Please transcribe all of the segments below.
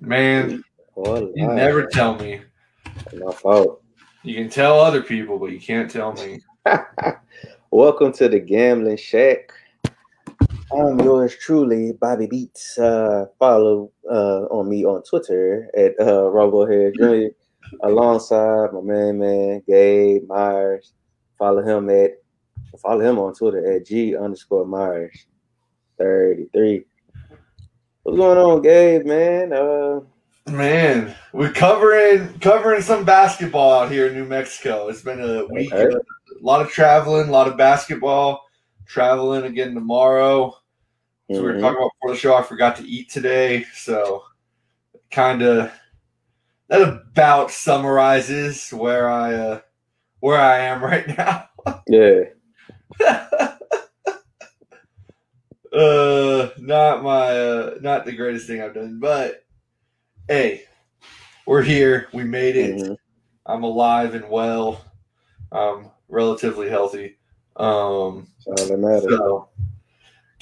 Man, you never tell me. My fault. You can tell other people, but you can't tell me. Welcome to the Gambling Shack. I'm yours truly, Bobby Beats. Uh, follow uh, on me on Twitter at uh, RoboHead Jr. alongside my man, man, Gabe Myers. Follow him at follow him on Twitter at G underscore Myers 33. What's going on, Gabe, man? Uh, Man, we're covering covering some basketball out here in New Mexico. It's been a week, Okay. a lot of traveling, a lot of basketball. Traveling again tomorrow. So we were mhm. talking about before the show. I forgot to eat today, so kind of that about summarizes where I uh, where I am right now. yeah. uh, not my uh, not the greatest thing I've done, but hey, we're here. We made it. mhm. I'm alive and well. Um, relatively healthy. Um, That's all that so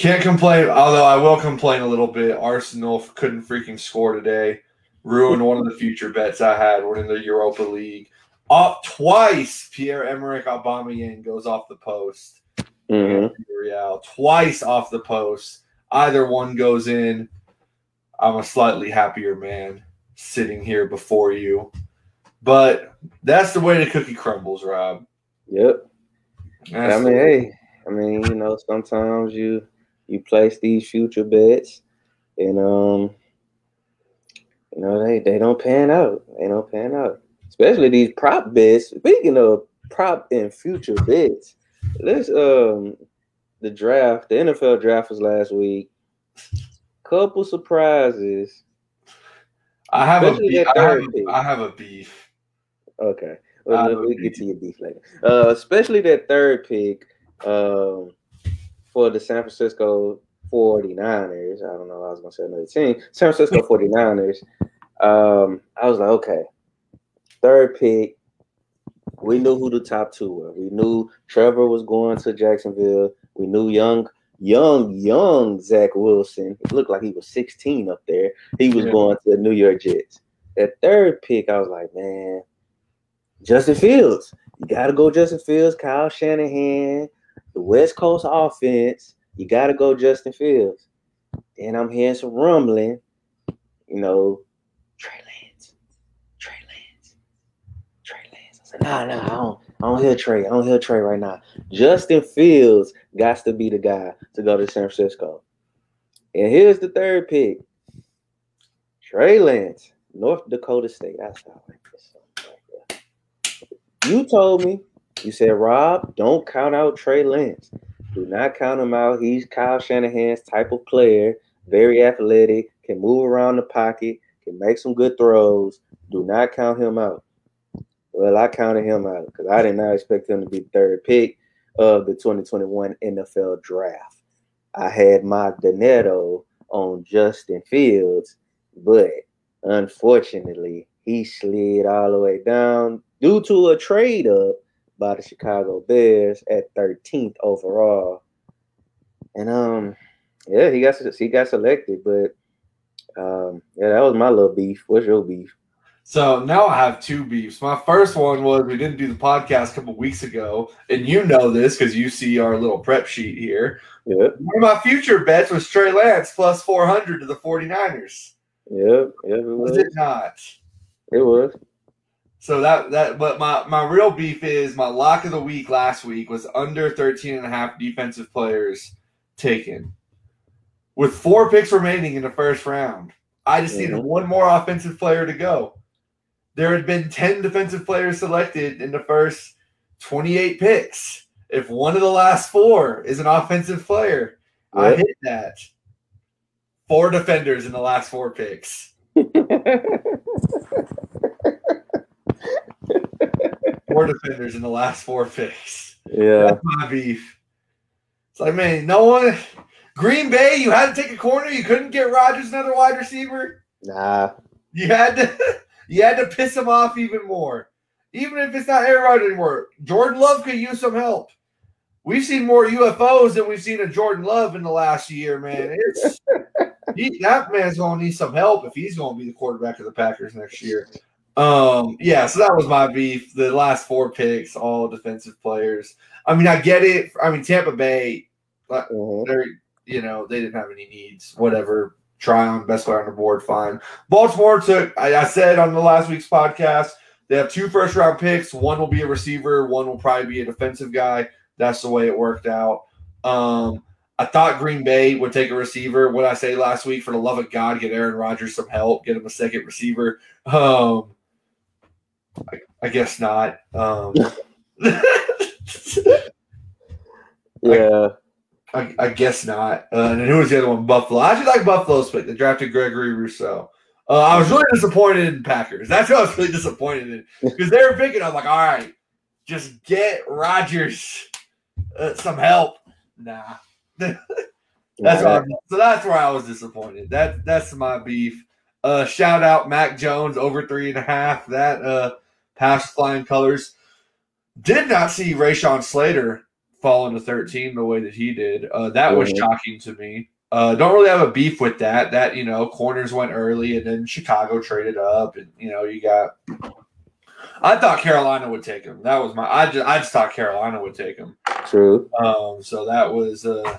can't complain. Although I will complain a little bit. Arsenal couldn't freaking score today. Ruined one of the future bets I had. We're in the Europa League. Up twice. Pierre Emerick Aubameyang goes off the post. Mhm. Real twice off the post. Either one goes in. I'm a slightly happier man sitting here before you. But that's the way the cookie crumbles, Rob. Yep. That's I mean, hey, I mean, you know, sometimes you you place these future bets, and um, you know, they they don't pan out. They don't pan out. Especially these prop bets. Speaking of prop and future bets, let's um, the draft, the NFL draft was last week. Couple surprises. I have a beef. I have. I have a beef. Okay. Well, we'll get to your beef later. Uh, especially that third pick um, for the San Francisco 49ers. I don't know. I was going to say another team. San Francisco 49ers. Um, I was like, okay. Third pick. We knew who the top two were. We knew Trevor was going to Jacksonville. We knew young, young, young Zach Wilson. It looked like he was 16 up there. He was Yeah. going to the New York Jets. That third pick, I was like, man, Justin Fields. You got to go Justin Fields, Kyle Shanahan, the West Coast offense. You got to go Justin Fields. Then I'm hearing some rumbling, you know, Trey Lance, Trey Lance, Trey Lance. I said, nah, nah, I don't, I don't hear Trey. I don't hear Trey right now. Justin Fields got to be the guy to go to San Francisco. And here's the third pick. Trey Lance, North Dakota State. I like. You told me, you said, Rob, don't count out Trey Lance. Do not count him out. He's Kyle Shanahan's type of player, very athletic, can move around the pocket, can make some good throws. Do not count him out. Well, I counted him out because I did not expect him to be third pick of the 2021 NFL draft. I had my Donetto on Justin Fields, but unfortunately, he slid all the way down due to a trade up by the Chicago Bears at 13th overall. And um, yeah, he got he got selected, but um, yeah, that was my little beef. What's your beef? So now I have two beefs. My first one was we didn't do the podcast a couple weeks ago, and you know this because you see our little prep sheet here. Yep, One of my future bets was Trey Lance plus 400 to the 49ers. yep, yep. It Was was. it not? It was. So that that but my my real beef is my lock of the week last week was under 13 and a half defensive players taken. With four picks remaining in the first round. I just needed Mhm. one more offensive player to go. There had been 10 defensive players selected in the first 28 picks. If one of the last four is an offensive player, I hit that. Four defenders in the last four picks. Four defenders in the last four picks. yeah, That's my beef. It's like, man, no one. Green Bay, you had to take a corner. You couldn't get Rodgers another wide receiver. nah, You had to. You had to piss him off even more. Even if it's not Aaron anymore, Jordan Love could use some help. we've seen more UFOs than we've seen a Jordan Love in the last year, man. It's he, that man's gonna need some help if he's gonna be the quarterback of the Packers next year. Um, yeah, so that was my beef. The last four picks, all defensive players. I mean, I get it. I mean, Tampa Bay, Mhm. they're you know they didn't have any needs. Whatever, try on best player on the board, fine. Baltimore took. I, I said on the last week's podcast they have two first round picks. One will be a receiver. One will probably be a defensive guy. That's the way it worked out. Um, I thought Green Bay would take a receiver. What I say last week, for the love of God, get Aaron Rodgers some help, get him a second receiver. Um, I, I guess not. Um, Yeah. I, I guess not. Uh, and then who was the other one? Buffalo. I actually like Buffalo's pick. They drafted Gregory Rousseau. Uh, I was really disappointed in Packers. That's what I was really disappointed in because they were picking. I'm like, all right, just get Rodgers uh, some help. Nah, that's I'm- so that's where I was disappointed. That that's my beef. Uh, shout out Mac Jones over three and a half. That uh, pass flying colors. Did not see Rashawn Slater fall into 13 the way that he did. Uh, that was shocking to me. Uh, don't really have a beef with that. That you know, corners went early, and then Chicago traded up, and you know, you got. I thought Carolina would take him. That was my. I just, I just thought Carolina would take him. True. Um, so that was. Uh,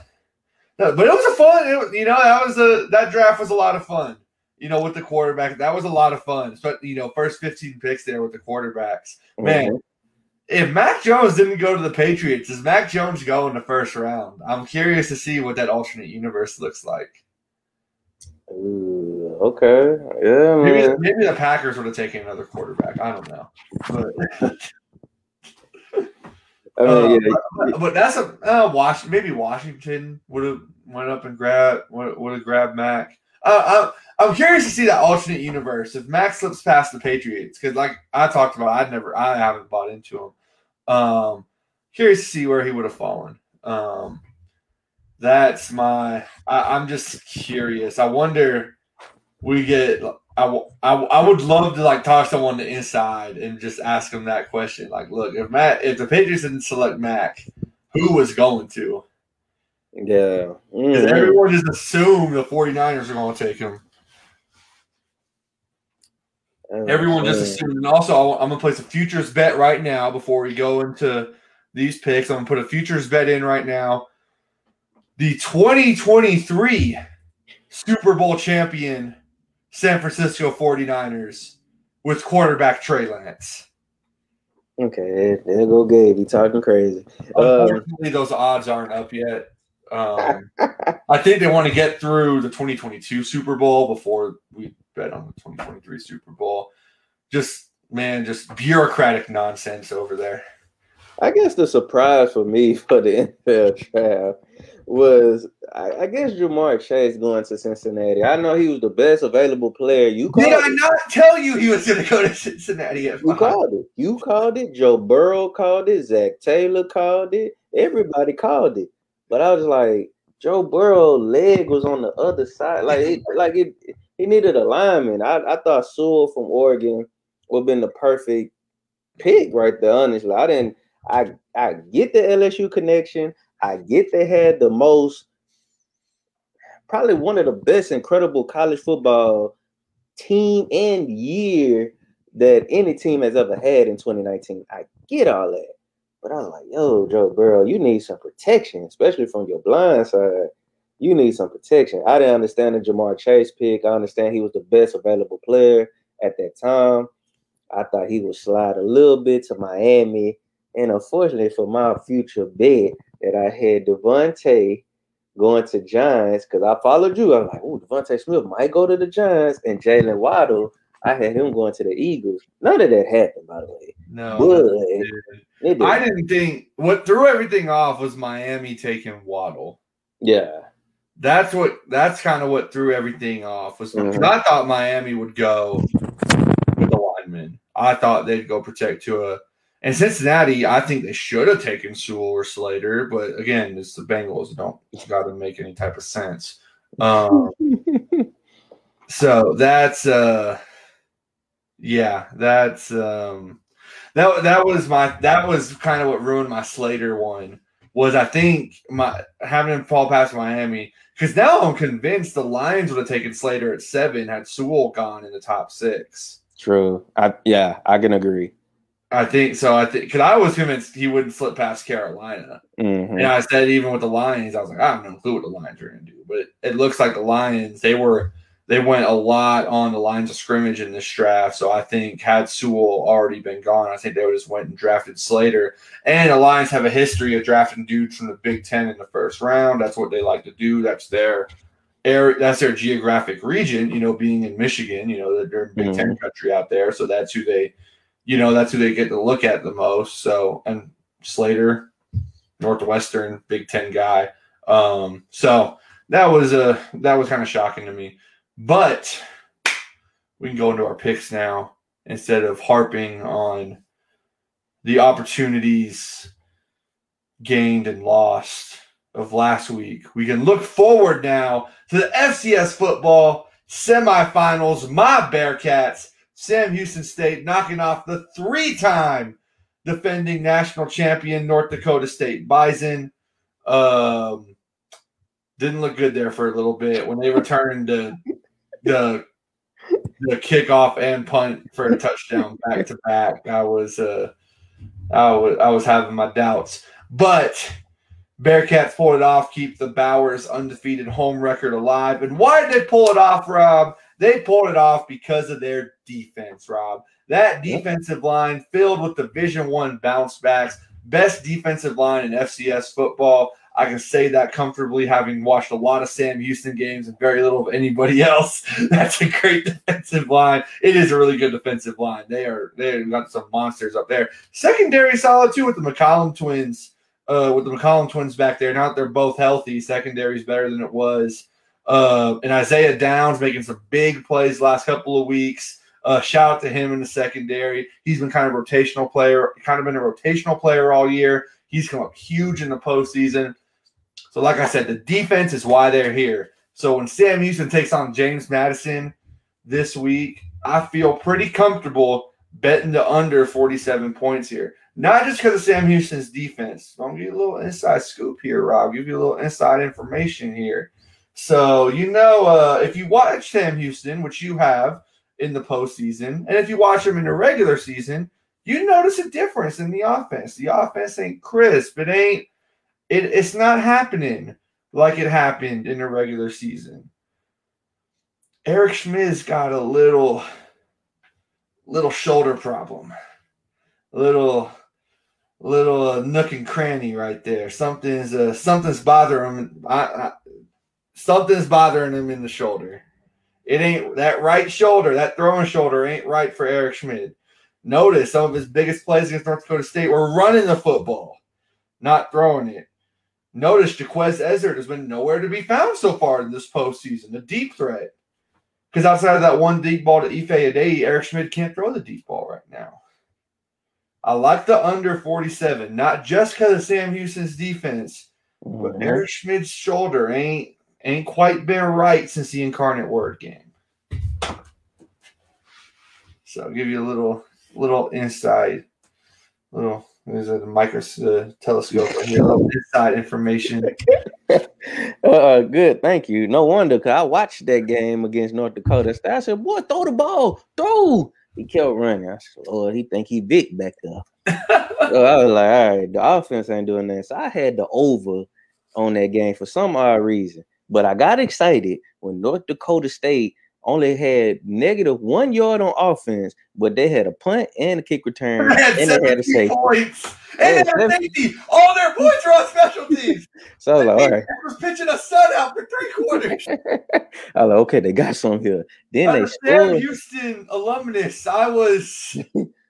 no, but it was a fun. It, you know, that was a that draft was a lot of fun. You know, with the quarterback, that was a lot of fun. But you know, first 15 picks there with the quarterbacks. Man, Mhm. If Mac Jones didn't go to the Patriots, does Mac Jones go in the first round? I'm curious to see what that alternate universe looks like. Ooh, okay. Yeah, Maybe, maybe the Packers would have taken another quarterback. I don't know. But, I uh, yeah, but, but that's a uh, Wash. Maybe Washington would have went up and grabbed would, would have grabbed Mac. Uh, I, I'm curious to see that alternate universe if Mac slips past the Patriots because, like I talked about, I'd never, I haven't bought into him. Um, curious to see where he would have fallen. Um, that's my. I, I'm just curious. I wonder. We get. I, I, I would love to like talk to someone on the inside and just ask them that question. Like, look, if Matt, if the Patriots didn't select Mac, who was going to? yeah. Because Mhm. everyone just assumed the 49ers are going to take him. Everyone just assumed. And also, I'm going to place a futures bet right now before we go into these picks. I'm going to put a futures bet in right now. The 2023 Super Bowl champion San Francisco 49ers with quarterback Trey Lance. Okay, there go Gabe. He talking crazy. Um, Unfortunately, those odds aren't up yet. Um, I think they want to get through the 2022 Super Bowl before we bet on the 2023 Super Bowl. Just man, just bureaucratic nonsense over there. I guess the surprise for me for the NFL draft was, I, I guess Ja'Marr Chase going to Cincinnati. I know he was the best available player. You called Did I it. not tell you he was going to go to Cincinnati? At You called it. You called it. Joe Burrow called it. Zac Taylor called it. Everybody called it. But I was like, Joe Burrow leg was on the other side. Like it, like it, he needed a lineman. I, I thought Sewell from Oregon would have been the perfect pick right there. Honestly, I didn't. I I get the LSU connection. I get they had the most, probably one of the best, incredible college football team and year that any team has ever had in 2019. I get all that. But I was like, yo, Joe Burrow, you need some protection, especially from your blind side. You need some protection. I didn't understand the Ja'Marr Chase pick. I understand he was the best available player at that time. I thought he would slide a little bit to Miami. And unfortunately for my future bet that I had DeVonta going to Giants, because I followed you. I was like, oh, DeVonta Smith might go to the Giants. And Jaylen Waddle, I had him going to the Eagles. None of that happened, by the way. No, But did. I didn't think what threw everything off was Miami taking Waddle. yeah. That's what. That's kind of what threw everything off. Was because Mhm. I thought Miami would go with the lineman. I thought they'd go protect Tua. And Cincinnati, I think they should have taken Sewell or Slater, but again, it's the Bengals. It Don't it's got to make any type of sense. Um, so that's uh, yeah, that's um, that that was my that was kind of what ruined my Slater one was I think my having him fall past Miami because now I'm convinced the Lions would have taken Slater at seven had Sewell gone in the top six. True. I yeah, I can agree. I think so. I think because I was convinced he wouldn't slip past Carolina, Mhm. and I said even with the Lions, I was like, I have no clue what the Lions are going to do. But it looks like the Lions they were they went a lot on the lines of scrimmage in this draft. So I think had Sewell already been gone, I think they would just went and drafted Slater. And the Lions have a history of drafting dudes from the Big Ten in the first round. That's what they like to do. That's their area. That's their geographic region. You know, being in Michigan, you know, they're in Big Ten country out there. So that's who they, you know, that's who they get to look at the most. So and Slater, Northwestern Big Ten guy. Um, so that was a that was kind of shocking to me. But we can go into our picks now instead of harping on the opportunities gained and lost of last week. We can look forward now to the FCS football semifinals. My Bearcats, Sam Houston State, knocking off the three time defending national champion North Dakota State Bison. Um, didn't look good there for a little bit when they returned the the the kickoff and punt for a touchdown back to back. I was uh I was I was having my doubts. But Bearcats pulled it off, keep the Bowers undefeated home record alive. And why did they pull it off, Rob? They pulled it off because of their defense, Rob. That defensive line filled with Division One bounce backs, best defensive line in FCS football. I can say that comfortably, having watched a lot of Sam Houston games and very little of anybody else. That's a great defensive line. It is a really good defensive line. They are they've got some monsters up there. Secondary solid too with the McCollum twins. Uh, with the McCollum twins back there. Now that they're both healthy, secondary is better than it was. Uh, and Isaiah Downs making some big plays last couple of weeks. Uh, shout out to him in the secondary. He's been kind of rotational player, kind of been a rotational player all year. He's come up huge in the postseason. So, like I said, the defense is why they're here. So when Sam Houston takes on James Madison this week, I feel pretty comfortable betting the under 47 points here. Not just because of Sam Houston's defense. I'm gonna give you a little inside scoop here, Rob. Give you a little inside information here. So you know, uh, if you watch Sam Houston, which you have in the postseason, and if you watch him in the regular season, you notice a difference in the offense. The offense ain't crisp. It ain't. It, it's not happening like it happened in the regular season. Eric Schmidt's got a little, little shoulder problem, little, little nook and cranny right there. Something's uh, something's bothering him. I, I, something's bothering him in the shoulder. It ain't that right shoulder, that throwing shoulder ain't right for Eric Schmidt. Notice some of his biggest plays against North Dakota State were running the football, not throwing it. Notice Jequez Ezzard has been nowhere to be found so far in this postseason, a deep threat. Because outside of that one deep ball to Ife Adeyi, Eric Schmidt can't throw the deep ball right now. I like the under 47, not just because of Sam Houston's defense, but Mhm. Eric Schmidt's shoulder ain't ain't quite been right since the incarnate word game. So I'll give you a little little insight, little there's a micro uh, telescope right here, inside information. Uh, good. Thank you. No wonder, cause I watched that game against North Dakota. I said, "Boy, throw the ball, throw." He kept running. I said, "Lord, he think he big back there." so I was like, "All right, the offense ain't doing that." So I had the over on that game for some odd reason, but I got excited when North Dakota State only had negative one yard on offense, but they had a punt and a kick return, and they had a 17 safety. points. And they had safety. All their points were on special teams. So I was like, "All right." was pitching a shutout for three quarters. I was like, okay, they got some here. Then I'm they scored. Houston alumnus. I was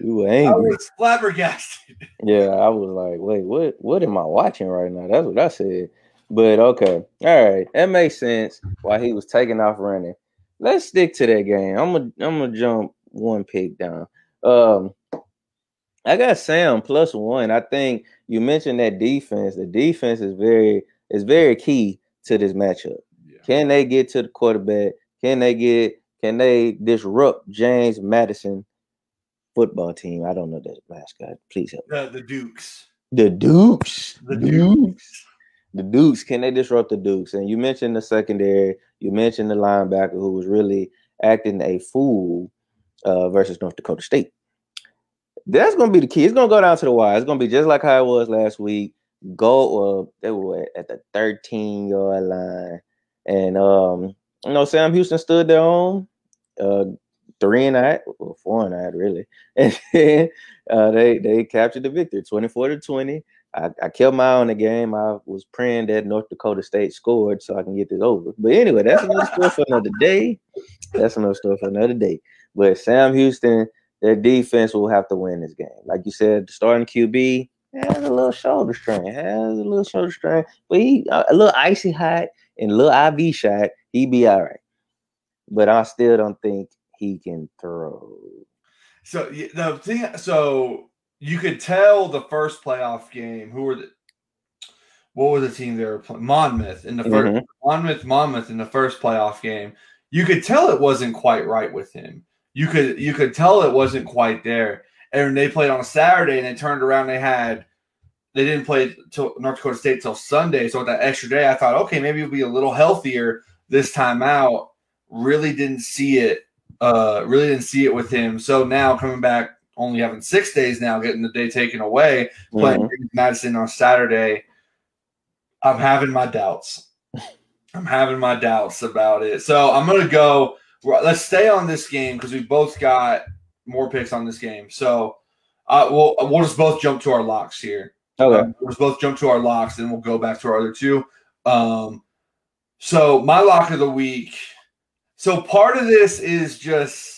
You were I was flabbergasted. Yeah, I was like, wait, what what am I watching right now? That's what I said. But okay. All right. That makes sense why he was taking off running. Let's stick to that game. I'm gonna I'm gonna jump one pick down. Um I got Sam plus one. I think you mentioned that defense. The defense is very is very key to this matchup. Can they get to the quarterback? Can they get can they disrupt James Madison football team? I don't know that last guy. Please help. The, the Dukes. The Dukes. The Dukes. The Dukes. Can they disrupt the Dukes? And you mentioned the secondary. You mentioned the linebacker who was really acting a fool uh, versus North Dakota State. That's going to be the key. It's going to go down to the wire. It's going to be just like how it was last week. Go. Uh, they were at the 13 yard line, and um, you know Sam Houston stood their own. Uh, three and a well, four and half really. And then uh, they they captured the victory, 24 to 20. I, I kept my eye on the game. I was praying that North Dakota State scored so I can get this over. But anyway, that's another story for another day. That's another story for another day. But Sam Houston, their defense will have to win this game. Like you said, the starting QB has a little shoulder strain, has a little shoulder strain, but he a little icy hot and a little IV shot, he be all right. But I still don't think he can throw. So the thing, so you could tell the first playoff game who were the what was the team they were playing? Monmouth in the 1st Mhm. Monmouth Monmouth in the first playoff game. You could tell it wasn't quite right with him. You could you could tell it wasn't quite there. And they played on a Saturday and they turned around. They had they didn't play till North Dakota State till Sunday. So with that extra day, I thought, okay, maybe it'll be a little healthier this time out. Really didn't see it. Uh, really didn't see it with him. So now coming back, only having six days now, getting the day taken away, playing Mhm. against Madison on Saturday. I'm having my doubts. I'm having my doubts about it. So I'm gonna go. Let's stay on this game because we both got more picks on this game. So uh, we'll we'll just both jump to our locks here. Okay. Um, we'll just both jump to our locks, and we'll go back to our other two. Um, so my lock of the week. So part of this is just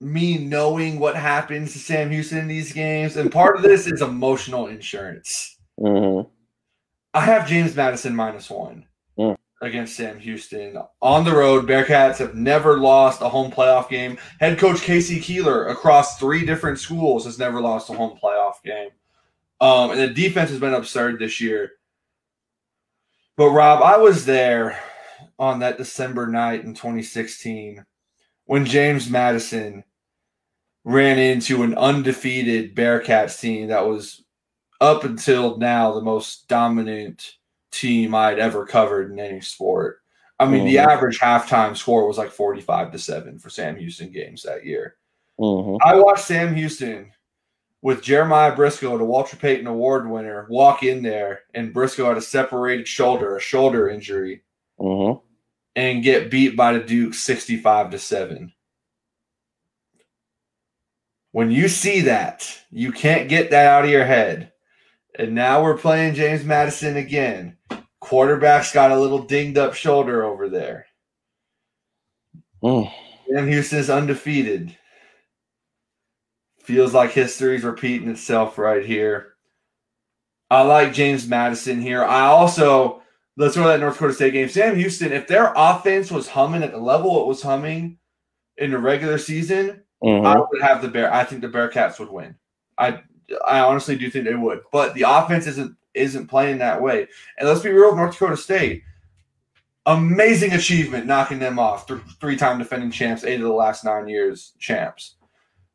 me knowing what happens to Sam Houston in these games, and part of this is emotional insurance. Mhm. I have James Madison minus one Mm. against Sam Houston on the road. Bearcats have never lost a home playoff game. Head coach K.C. Keeler across three different schools has never lost a home playoff game. Um, and the defense has been absurd this year. But Rob, I was there on that December night in 2016 when James Madison ran into an undefeated Bearcats team that was up until now the most dominant team I'd ever covered in any sport. I mean, the Mhm. average halftime score was like 45 to 7 for Sam Houston games that year. Mhm. I watched Sam Houston with Jeremiah Briscoe, the Walter Payton Award winner, walk in there, and Briscoe had a separated shoulder, a shoulder injury, Mhm. And get beat by the Duke 65 to 7. When you see that, you can't get that out of your head. And now we're playing James Madison again. Quarterback's got a little dinged up shoulder over there. Mm. Sam Houston's undefeated. Feels like history's repeating itself right here. I like James Madison here. I also let's throw that North Dakota State game. Sam Houston, if their offense was humming at the level it was humming in the regular season, I Mhm. would have the Bear. I think the Bearcats would win. I I honestly do think they would, but the offense isn't isn't playing that way. And let's be real, North Dakota State, amazing achievement knocking them off. Th- three-time defending champs, eight of the last nine years champs.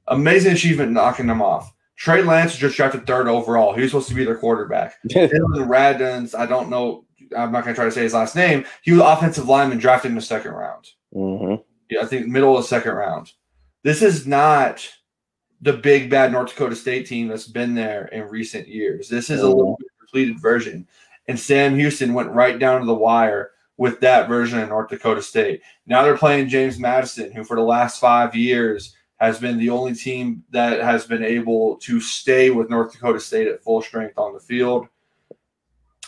Amazing achievement knocking them off. Trey Lance just drafted third overall. He was supposed to be their quarterback. Dillon Radunz, I don't know. I'm not going to try to say his last name. He was offensive lineman drafted in the second round. Mhm. Yeah, I think middle of the second round. This is not the big bad North Dakota State team that's been there in recent years. This is a little bit depleted version. And Sam Houston went right down to the wire with that version of North Dakota State. Now they're playing James Madison, who for the last five years has been the only team that has been able to stay with North Dakota State at full strength on the field.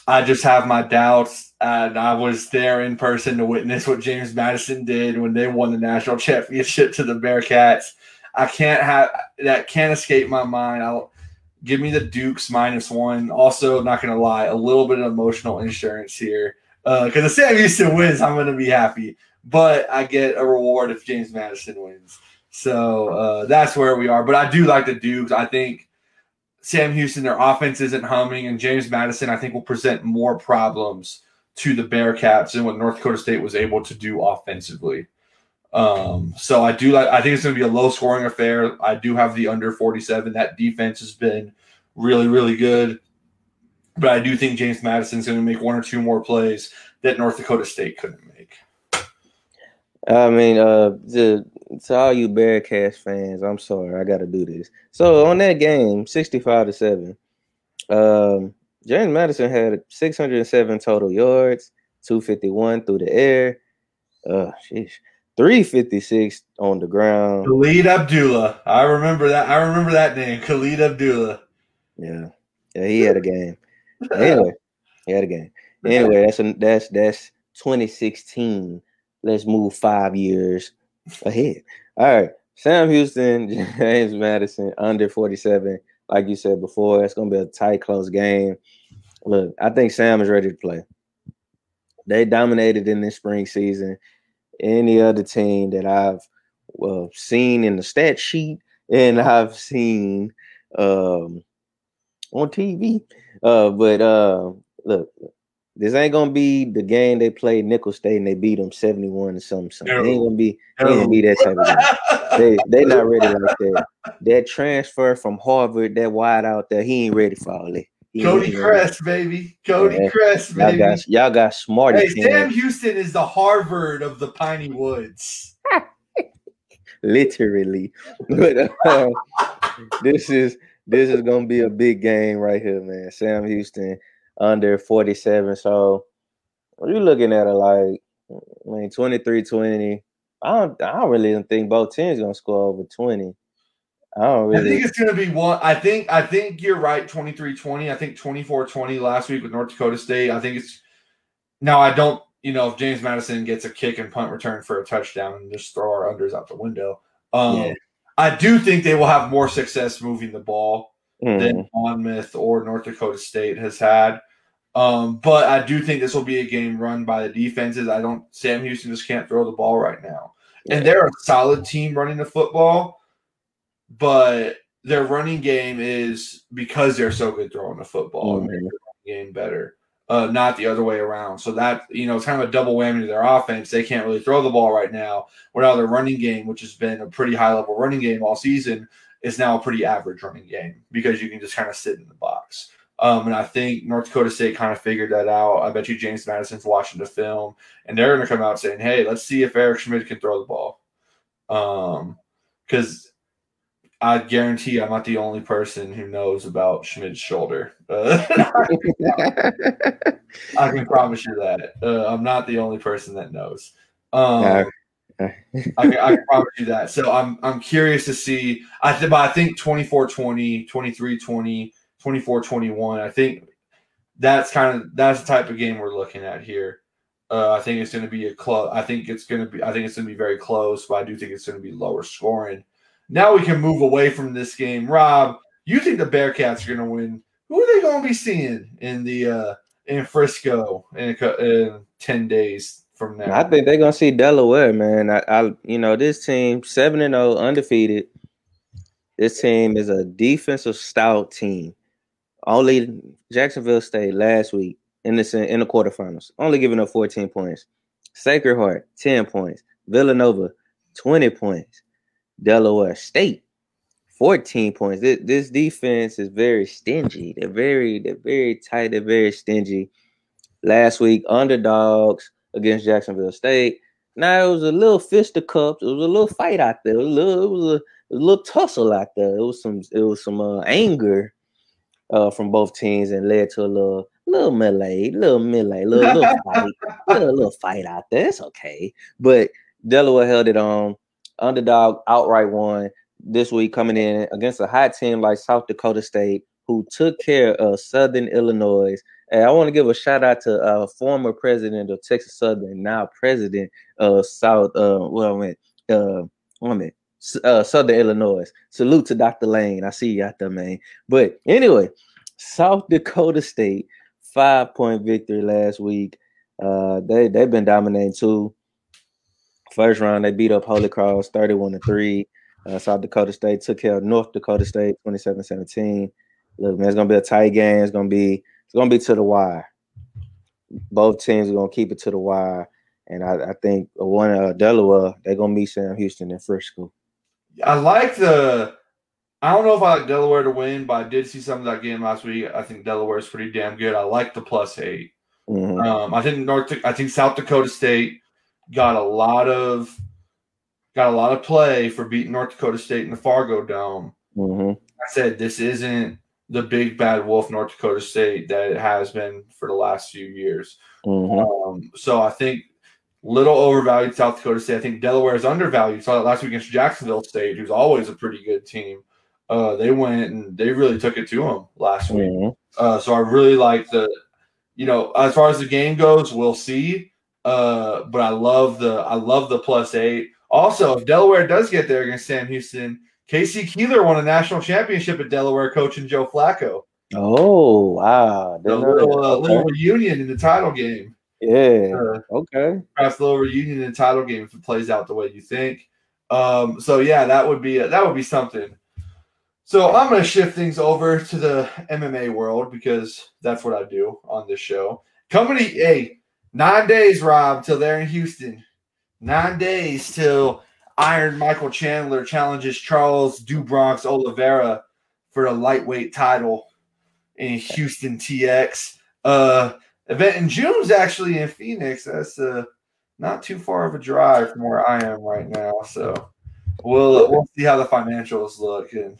I just have my doubts, and I was there in person to witness what James Madison did when they won the national championship to the Bearcats. I can't have that can't escape my mind. I'll give me the Dukes minus one. Also, not gonna lie, a little bit of emotional insurance here because if Sam Houston wins, I'm gonna be happy, but I get a reward if James Madison wins. So uh, that's where we are. But I do like the Dukes. I think Sam Houston, their offense isn't humming, and James Madison, I think, will present more problems to the Bearcats than what North Dakota State was able to do offensively. Um, so I do like. I think it's going to be a low scoring affair. I do have the under forty seven. That defense has been really, really good. But I do think James Madison's going to make one or two more plays that North Dakota State couldn't make. I mean, uh, to, to all you Bearcats fans, I'm sorry, I got to do this. So on that game, 65 to seven, um, James Madison had 607 total yards, 251 through the air. Uh, sheesh. 356 on the ground. Khalid Abdullah. I remember that. I remember that name. Khalid Abdullah. Yeah. Yeah, he had a game. anyway, he had a game. Anyway, that's a, that's that's 2016. Let's move five years ahead. All right. Sam Houston, James Madison, under 47. Like you said before, it's gonna be a tight, close game. Look, I think Sam is ready to play. They dominated in this spring season any other team that I've uh, seen in the stat sheet and I've seen um, on TV. Uh, but uh, look, this ain't gonna be the game they played Nicholls State and they beat them 71 or something. something. No. It ain't gonna be ain't gonna be that type of game. they they not ready like that. That transfer from Harvard, that wide out there, he ain't ready for all that. Cody Chrest, baby. Cody yeah. Chrest, baby. Y'all got, y'all got smart. Hey, Sam Houston is the Harvard of the Piney Woods. Literally. But uh, this is this is gonna be a big game right here, man. Sam Houston under 47. So you're looking at it like I mean 23-20. I don't I don't really think both teams gonna score over 20. Oh, really? I think it's to be one. I think I think you're right. 23-20. I think 24-20 last week with North Dakota State. I think it's now. I don't. You know, if James Madison gets a kick and punt return for a touchdown and just throw our unders out the window, um, yeah. I do think they will have more success moving the ball mm. than Monmouth or North Dakota State has had. Um, but I do think this will be a game run by the defenses. I don't. Sam Houston just can't throw the ball right now, yeah. and they're a solid team running the football but their running game is because they're so good throwing the football mm-hmm. and game better. Uh, not the other way around. So that you know, it's kind of a double whammy to their offense. They can't really throw the ball right now. Without their running game, which has been a pretty high level running game all season, is now a pretty average running game because you can just kind of sit in the box. Um, and I think North Dakota State kind of figured that out. I bet you James Madison's watching the film, and they're going to come out saying, "Hey, let's see if Eric Schmidt can throw the ball." Um, because I guarantee I'm not the only person who knows about Schmidt's shoulder. Uh, I can promise you that. Uh, I'm not the only person that knows. Um, I, I, promise you that. So I'm I'm curious to see. I but I think 24 20, 23 20, 24 21. I think that's kind of that's the type of game we're looking at here. Uh, I think it's going to be a close. I think it's going to be. I think it's going to be very close, but I do think it's going to be lower scoring. Now we can move away from this game. Rob, you think the Bearcats are going to win? Who are they going to be seeing in the uh, in Frisco in, in ten days from now? I think they're going to see Delaware, man. I, I, you know, this team seven and zero, oh, undefeated. This team is a defensive stout team. Only Jacksonville State last week in the in the quarterfinals, only giving up 14 points. Sacred Heart 10 points. Villanova 20 points. Delaware State, 14 points. This, this defense is very stingy. They're very, they're very tight. They're very stingy. Last week, underdogs against Jacksonville State. Now it was a little fisticuffs. It was a little fight out there. It was a little, it was a, a little tussle out there. It was some, it was some uh, anger uh, from both teams and led to a little, little melee, little melee, little, little fight, little, little fight out there. It's okay, but Delaware held it on underdog outright won this week coming in against a hot team like South Dakota State, who took care of Southern Illinois. I want to give a shout out to uh, former president of Texas Southern, now president of South. Uh, well, I mean, uh, I mean, uh, Southern Illinois. Salute to Dr. Lane. I see you out there, man. But anyway, South Dakota State five point victory last week. Uh, they they've been dominating too. First round, they beat up Holy Cross 31 to 3. Uh, South Dakota State took care of North Dakota State 27 17. Look, man, it's gonna be a tight game. It's gonna be it's gonna be to the wire. Both teams are gonna keep it to the wire. And I, I think one uh, Delaware, they're gonna meet Sam Houston in Frisco. I like the I don't know if I like Delaware to win, but I did see some of that game last week. I think Delaware is pretty damn good. I like the plus eight. Mhm. Um, I think North. I think South Dakota State got a lot of got a lot of play for beating North Dakota State in the Fargo Dome. Mhm. I said this isn't the big bad wolf North Dakota State that it has been for the last few years. Mhm. Um, so I think little overvalued South Dakota State. I think Delaware is undervalued. Saw that last week against Jacksonville State, who's always a pretty good team. Uh, they went and they really took it to them last week. Mhm. Uh, so I really like the, you know, as far as the game goes, we'll see. Uh, but I love the I love the plus eight. Also, if Delaware does get there against Sam Houston, K.C. Keeler won a national championship at Delaware, coaching Joe Flacco. Oh wow! Know little, uh, little reunion in the title game. Yeah. Uh, Okay. perhaps a little reunion in the title game if it plays out the way you think. Um, so yeah, that would be that would be something. So I'm going to shift things over to the MMA world because that's what I do on this show. Company, hey, nine days, Rob, till they're in Houston. Nine days till Iron Michael Chandler challenges Charles Do Bronx Oliveira for a lightweight title in Houston TX. Uh, event in June's actually in Phoenix. That's uh, not too far of a drive from where I am right now. So we'll we'll see how the financials look in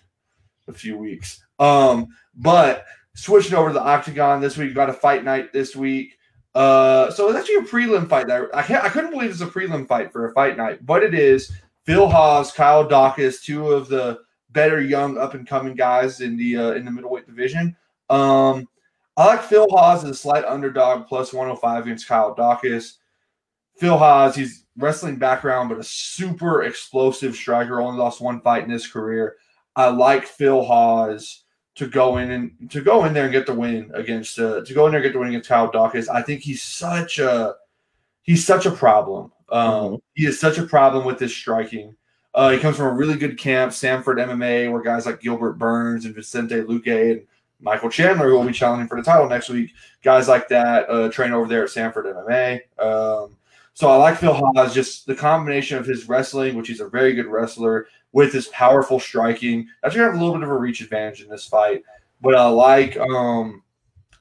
a few weeks. Um, but switching over to the octagon this week, got a fight night this week. Uh, so it's actually a prelim fight. That I can't, I couldn't believe it's a prelim fight for a fight night, but it is. Phil Hawes, Kyle Daukaus, two of the better young up and coming guys in the uh, in the middleweight division. Um, I like Phil Hawes as a slight underdog plus 105 against Kyle Daukaus. Phil Hawes, he's wrestling background, but a super explosive striker. Only lost one fight in his career. I like Phil Hawes to go in and to go in there and get the win against uh, to go in there and get the win against Kyle Daukaus. I think he's such a he's such a problem. Um, Mhm. He is such a problem with his striking. Uh, he comes from a really good camp, Sanford MMA, where guys like Gilbert Burns and Vicente Luque and Michael Chandler, who will be challenging for the title next week, guys like that uh, train over there at Sanford MMA. Um, so I like Phil Hawes, just the combination of his wrestling, which he's a very good wrestler, with his powerful striking. That's gonna have a little bit of a reach advantage in this fight. But I like um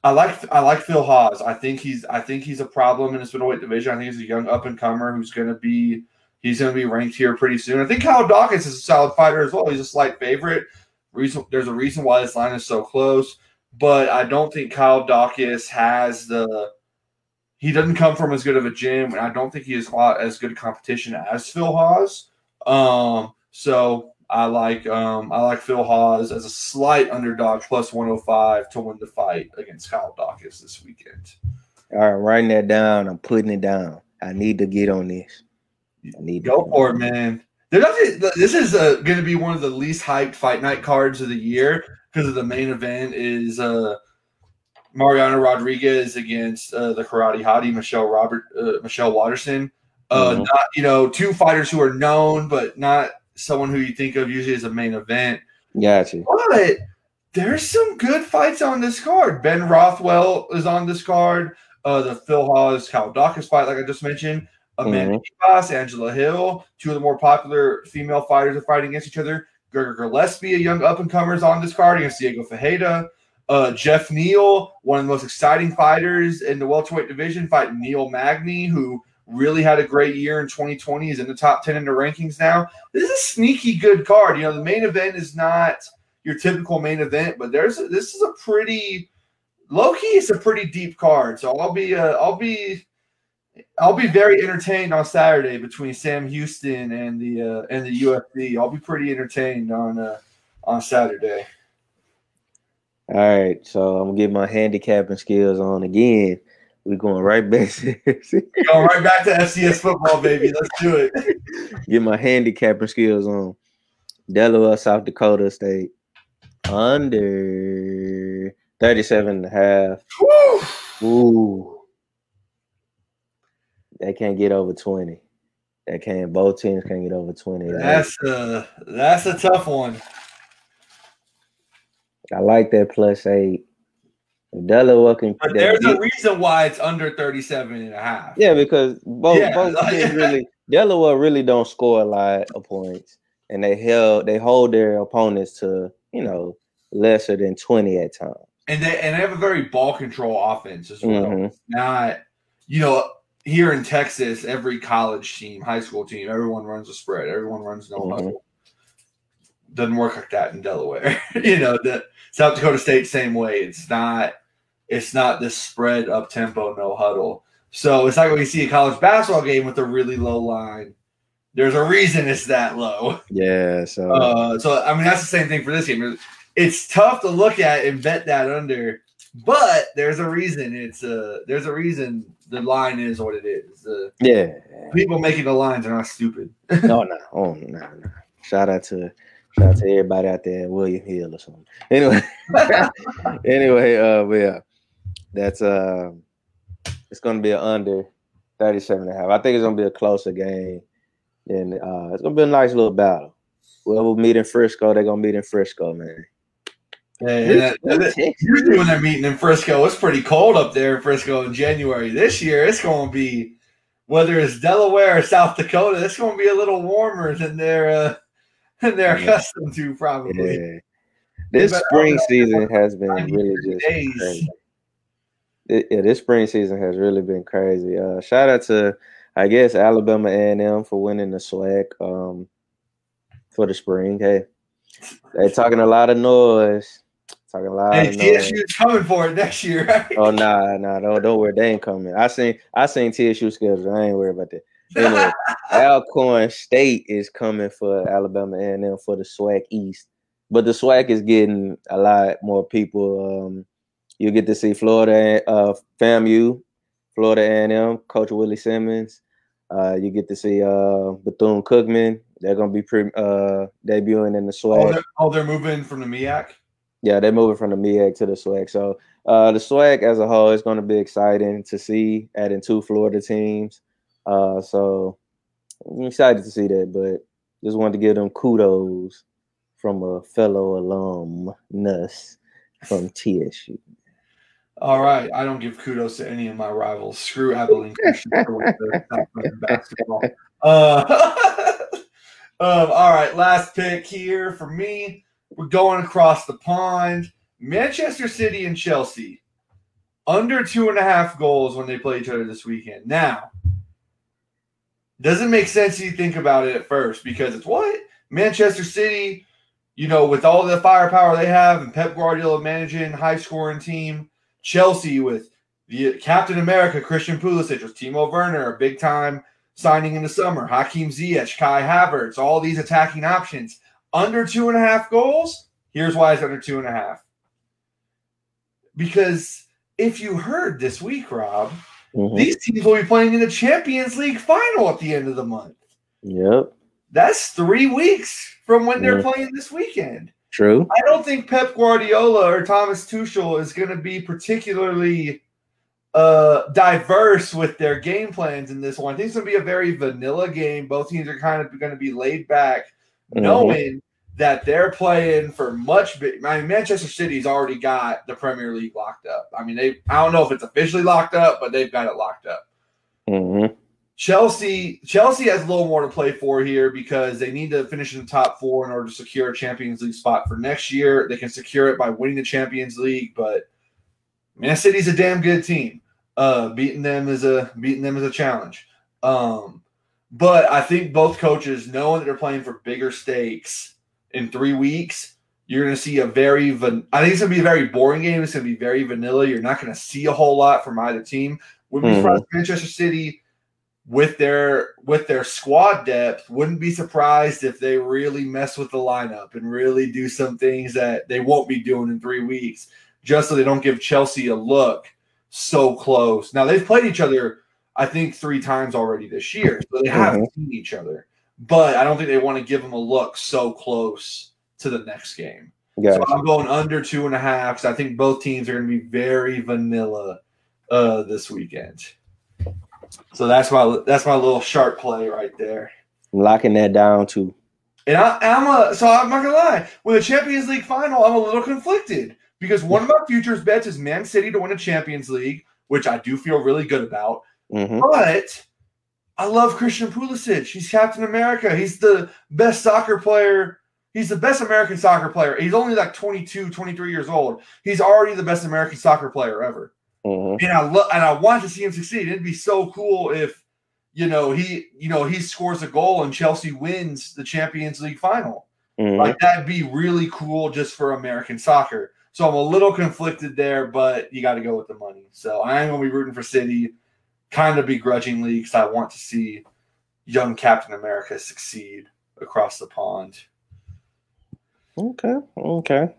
I like I like Phil Hawes. I think he's I think he's a problem in this middleweight division. I think he's a young up and comer who's gonna be he's gonna be ranked here pretty soon. I think Kyle Daukaus is a solid fighter as well. He's a slight favorite. Reason there's a reason why this line is so close, but I don't think Kyle Daukaus has the he doesn't come from as good of a gym, and I don't think he has as good a competition as Phil Hawes. Um, so I like um, I like Phil Hawes as a slight underdog plus 105 to win the fight against Kyle Daukaus this weekend. All right, writing that down. I'm putting it down. I need to get on this. I need to Go for it, man. This is uh, going to be one of the least hyped fight night cards of the year because of the main event is uh, Marina Rodriguez against uh, the Karate Hottie Michelle Robert uh, Michelle Waterson. Uh, Mhm. Not you know two fighters who are known, but not someone who you think of usually as a main event. Got you. But there's some good fights on this card. Ben Rothwell is on this card. Uh, the Phil Hawes Kyle Daukaus fight, like I just mentioned. Amanda Ribas, Angela Hill, two of the more popular female fighters are fighting against each other. Gregor Gillespie, a young up and comer, is on this card against Diego Ferreira. Uh, Geoff Neal, one of the most exciting fighters in the welterweight division, fighting Neil Magny, who really had a great year in 2020. Is in the top 10 in the rankings now. This is a sneaky good card. You know, the main event is not your typical main event, but there's a, this is a pretty low key. It's a pretty deep card. So I'll be uh, I'll be I'll be very entertained on Saturday between Sam Houston and the uh, and the UFC. I'll be pretty entertained on uh, on Saturday. All right, so I'm gonna get my handicapping skills on again. We're going right back to Going right back to FCS football, baby. Let's do it. get my handicapping skills on. Delaware, South Dakota State. Under 37 and a half. Woo! Ooh. They can't get over 20. They can't both teams can't get over 20. That's a that's a tough one. I like that plus eight. Delaware can But there's a reason why it's under 37 and a half. Yeah, because both Yeah, both like- teams really Delaware really don't score a lot of points. and they held they hold their opponents to you know lesser than twenty at times. And they and they have a very ball control offense as well. Mhm. Not you know here in Texas, every college team, high school team, everyone runs a spread. Everyone runs no Mhm. huddle. Doesn't work like that in Delaware. you know, the South Dakota State same way. It's not it's not this spread up tempo no huddle. So it's like when you see a college basketball game with a really low line. There's a reason it's that low. Yeah, so Uh, so I mean that's the same thing for this game. It's tough to look at and bet that under, but there's a reason. It's uh there's a reason the line is what it is. The yeah. people making the lines are not stupid. no, no, oh no, no. Shout out to shout out to everybody out there, William Hill or something. Anyway, anyway, uh, but yeah, that's uh, it's gonna be an under 37 and a half. I think it's gonna be a closer game, and uh, it's gonna be a nice little battle. Whoever will meet in Frisco, they're gonna meet in Frisco, man. That- that- usually when they're meeting in Frisco, it's pretty cold up there in Frisco in January. This year, it's going to be whether it's Delaware or South Dakota, it's going to be a little warmer than they're uh, than they're Yeah. accustomed to, probably. Yeah. This spring season has been really just days. crazy. It- yeah, this spring season has really been crazy. Uh, shout out to I guess Alabama A and M for winning the SWAC um, for the spring. Hey, they talking a lot of noise. Talking a lot noise. TSU's coming for it next year, right? Oh nah, nah, don't don't worry, they ain't coming. I seen I seen TSU schedule. I ain't worried about that. Anyway, Alcorn State is coming for Alabama A&M for the SWAC East, but the SWAC is getting a lot more people. Um, you get to see Florida, uh, FAMU, Florida A&M, Coach Willie Simmons. Uh, you get to see uh, Bethune Cookman. They're gonna be pre- uh, debuting in the oh, SWAC. they're, oh, they're moving from the MEAC. Yeah, they're moving from the MEAC to the SWAC. So uh, the SWAC as a whole is going to be exciting to see adding two Florida teams. Uh, so I'm excited to see that, but just wanted to give them kudos from a fellow alumnus from TSU. All right, I don't give kudos to any of my rivals. Screw Abilene Christian for winning the South American basketball. Uh, um, all right, last pick here for me. We're going across the pond. Manchester City and Chelsea under two and a half goals when they play each other this weekend. Now, doesn't make sense if you think about it at first because it's what Manchester City, you know, with all the firepower they have and Pep Guardiola managing high scoring team. Chelsea with the Captain America, Christian Pulisic, with Timo Werner, a big time signing in the summer, Hakim Ziyech, Kai Havertz, all these attacking options. Under two and a half goals. Here's why it's under two and a half. Because if you heard this week, Rob, Mhm. these teams will be playing in the Champions League final at the end of the month. Yep, That's three weeks from when they're Yeah. playing this weekend. True. I don't think Pep Guardiola or Thomas Tuchel is going to be particularly uh, diverse with their game plans in this one. I think it's going to be a very vanilla game. Both teams are kind of going to be laid back, Mhm. knowing that they're playing for much big. I mean, Manchester City's already got the Premier League locked up. I mean, they. I don't know if it's officially locked up, but they've got it locked up. hmm Chelsea Chelsea has a little more to play for here because they need to finish in the top four in order to secure a Champions League spot for next year. They can secure it by winning the Champions League, but Man City's a damn good team. Uh, beating them is a beating them is a challenge. Um, but I think both coaches knowing that they're playing for bigger stakes in three weeks, you're going to see a very. Van- I think it's going to be a very boring game. It's going to be very vanilla. You're not going to see a whole lot from either team. Would be Mhm. if Manchester City with their with their squad depth wouldn't be surprised if they really mess with the lineup and really do some things that they won't be doing in three weeks just so they don't give chelsea a look so close now they've played each other i think three times already this year so they have Mhm. seen each other but i don't think they want to give them a look so close to the next game Gotcha. so i'm going under two and a half because i think both teams are going to be very vanilla uh, this weekend so that's my that's my little sharp play right there. I'm locking that down too. And I, I'm a so I'm not gonna lie. With the Champions League final, I'm a little conflicted because one of my futures bets is Man City to win a Champions League, which I do feel really good about. hmm But I love Christian Pulisic. He's Captain America. He's the best soccer player. He's the best American soccer player. He's only like 22, 23 years old. He's already the best American soccer player ever. Mm-hmm. And I love and I want to see him succeed. It'd be so cool if you know he you know he scores a goal and Chelsea wins the Champions League final. Mm-hmm. Like that'd be really cool just for American soccer. So I'm a little conflicted there, but you got to go with the money. So I am gonna be rooting for City, kind of begrudgingly, because I want to see young Captain America succeed across the pond. Okay, okay.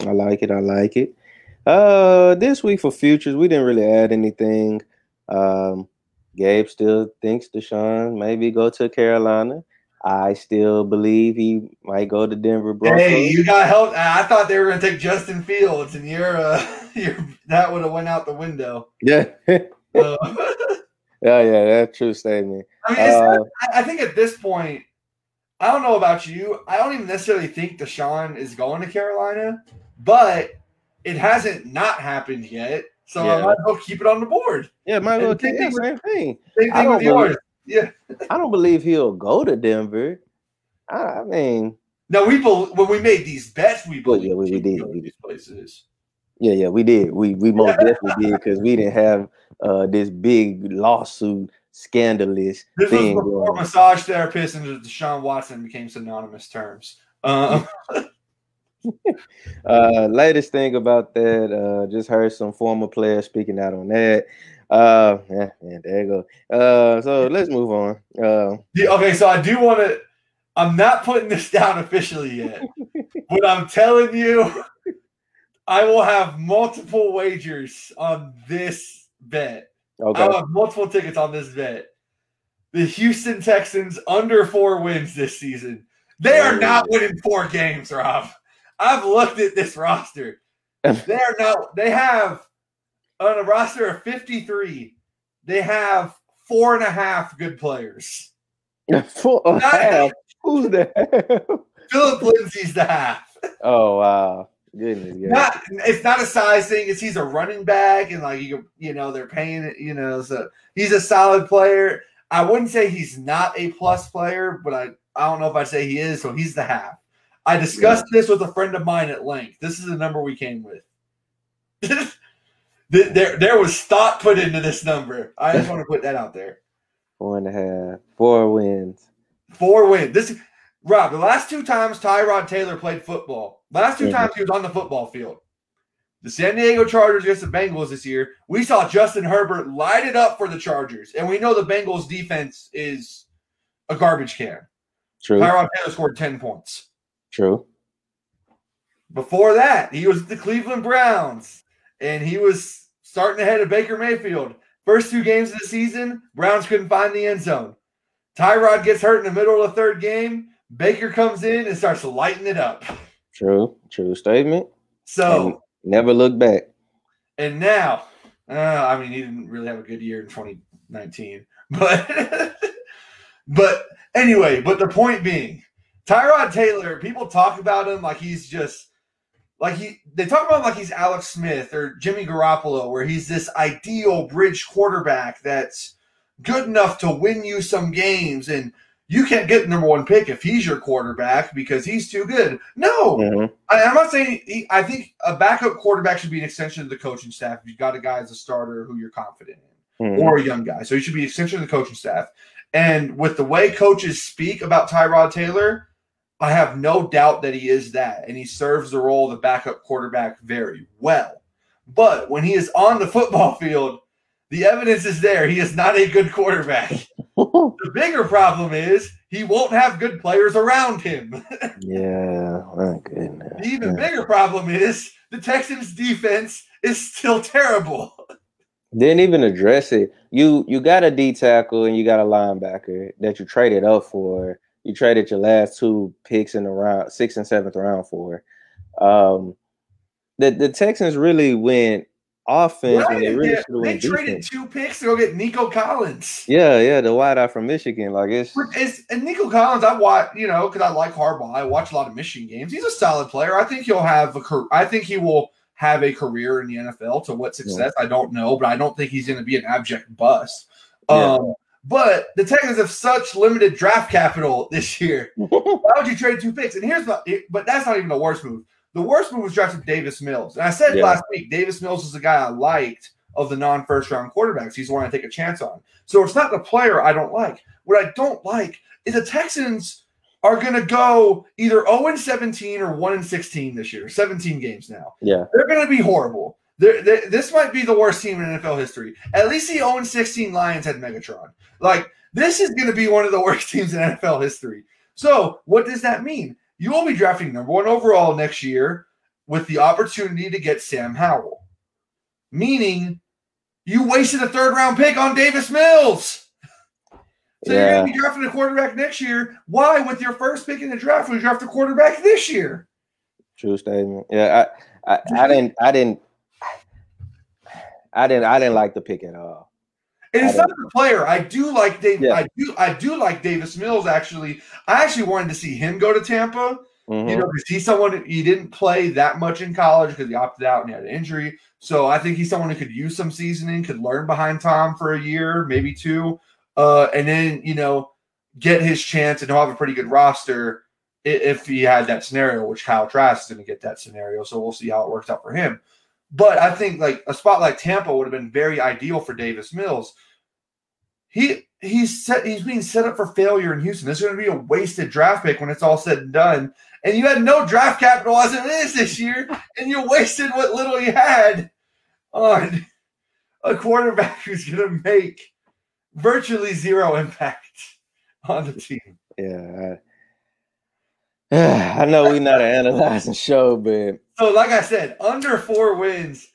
I like it. I like it. Uh, this week for futures, we didn't really add anything. Um, Gabe still thinks Deshaun maybe go to Carolina. I still believe he might go to Denver Broncos. Hey, you got help. I thought they were gonna take Justin Fields, and you're uh, you're that would have went out the window. yeah, yeah, Uh, yeah. That's true statement. I mean, Uh, not, I think at this point, I don't know about you. I don't even necessarily think Deshaun is going to Carolina, but it hasn't not happened yet. So I Yeah. might as well keep it on the board. Yeah, might as well keep the same thing. Same I thing don't with yours. Yeah. I don't believe he'll go to Denver. I, I mean, No, we bel when we made these bets, we Well, believed yeah, we- we did, we these places. yeah, yeah, we did. We we most definitely did because we didn't have uh this big lawsuit scandalous This was thing before going. massage therapist and Deshaun Watson became synonymous terms. Um, Uh, latest thing about that, uh, just heard some former players speaking out on that. Uh, yeah, yeah, there you go. Uh, so let's move on. Uh, Yeah, okay, so I do want to. I'm not putting this down officially yet, but I'm telling you, I will have multiple wagers on this bet. okay, I'll have multiple tickets on this bet. The Houston Texans under four wins this season. They are not winning four games, Rob. I've looked at this roster. They are not. They have on a roster of 53. They have four and a half good players. Four and a half. Who's that? Philip Lindsay's the half. oh wow, goodness, yeah. Not it's not a size thing. It's he's a running back, and like you, you know, they're paying it. You know, so he's a solid player. I wouldn't say he's not a plus player, but I I don't know if I'd say he is. So he's the half. I discussed this with a friend of mine at length. This is the number we came with. There there was thought put into this number. I just want to put that out there. Four and a half, four wins. Four wins. This Rob, the last two times Tyrod Taylor played football, last 2 Mhm. times he was on the football field. The San Diego Chargers against the Bengals this year, we saw Justin Herbert light it up for the Chargers, and we know the Bengals defense is a garbage can. True, Tyrod Taylor scored 10 points. True. Before that, he was at the Cleveland Browns, and he was starting ahead of Baker Mayfield. First two games of the season, Browns couldn't find the end zone. Tyrod gets hurt in the middle of the third game. Baker comes in and starts lighting it up. True, true statement. So, Never look back. and now, uh, I mean, he didn't really have a good year in 2019, but, but anyway, but the point being, Tyrod Taylor, people talk about him like he's just like he they talk about him like he's Alex Smith or Jimmy Garoppolo, where he's this ideal bridge quarterback that's good enough to win you some games and you can't get the number one pick if he's your quarterback because he's too good. No, Mhm. I, I'm not saying he, I think a backup quarterback should be an extension of the coaching staff. If you've got a guy as a starter who you're confident in Mhm. or a young guy. So he should be an extension of the coaching staff. And with the way coaches speak about Tyrod Taylor, I have no doubt that he is that. And he serves the role of the backup quarterback very well. But when he is on the football field, the evidence is there. He is not a good quarterback. The bigger problem is he won't have good players around him. yeah, my goodness. The even Yeah. bigger problem is the Texans defense is still terrible. Didn't even address it. You you got a D tackle and you got a linebacker that you traded up for. You traded your last two picks in the round, sixth and seventh round for. Um, the the Texans really went offense when they really yeah, should have they traded defense. two picks to go get Nico Collins. Yeah, yeah, the wideout from Michigan. Like it's is and Nico Collins, I watch, you know, because I like Harbaugh. I watch a lot of Michigan games. He's a solid player. I think he'll have a. I think he will have a career in the NFL. To what success, I don't know, but I don't think he's going to be an abject bust. Yeah. But the Texans have such limited draft capital this year. Why would you trade two picks? And here's what, but that's not even the worst move. The worst move was drafting Davis Mills. And I said Yeah. last week, Davis Mills is the guy I liked of the non first round quarterbacks. He's the one I take a chance on. So it's not the player I don't like. What I don't like is the Texans are going to go either 0 17 or 1 16 this year, 17 games now. Yeah. They're going to be horrible. They're, they this might be the worst team in NFL history. At least the 0 16 Lions had Megatron. Like, this is going to be one of the worst teams in NFL history. So, what does that mean? You will be drafting number one overall next year with the opportunity to get Sam Howell, meaning you wasted a third round pick on Davis Mills. So you're going to be drafting a quarterback next year. Why, with your first pick in the draft, would you draft a quarterback this year? True statement. Yeah, I, I, I didn't, I didn't, I didn't, I didn't like the pick at all. And it's not the player. I do like Dave. Yeah. I do. I do like Davis Mills. Actually, I actually wanted to see him go to Tampa. Mhm. You know, because he's someone he didn't play that much in college because he opted out and he had an injury. So I think he's someone who could use some seasoning, could learn behind Tom for a year, maybe two, uh, and then you know get his chance and he'll have a pretty good roster if he had that scenario, which Kyle Trask didn't get that scenario. So we'll see how it works out for him. But I think like a spot like Tampa would have been very ideal for Davis Mills. He he's set he's being set up for failure in Houston. This is going to be a wasted draft pick when it's all said and done. And you had no draft capital as it is this year, and you wasted what little you had on a quarterback who's going to make virtually zero impact on the team. Yeah, I, I know we're not an analyzing show, but So, like I said, under four wins,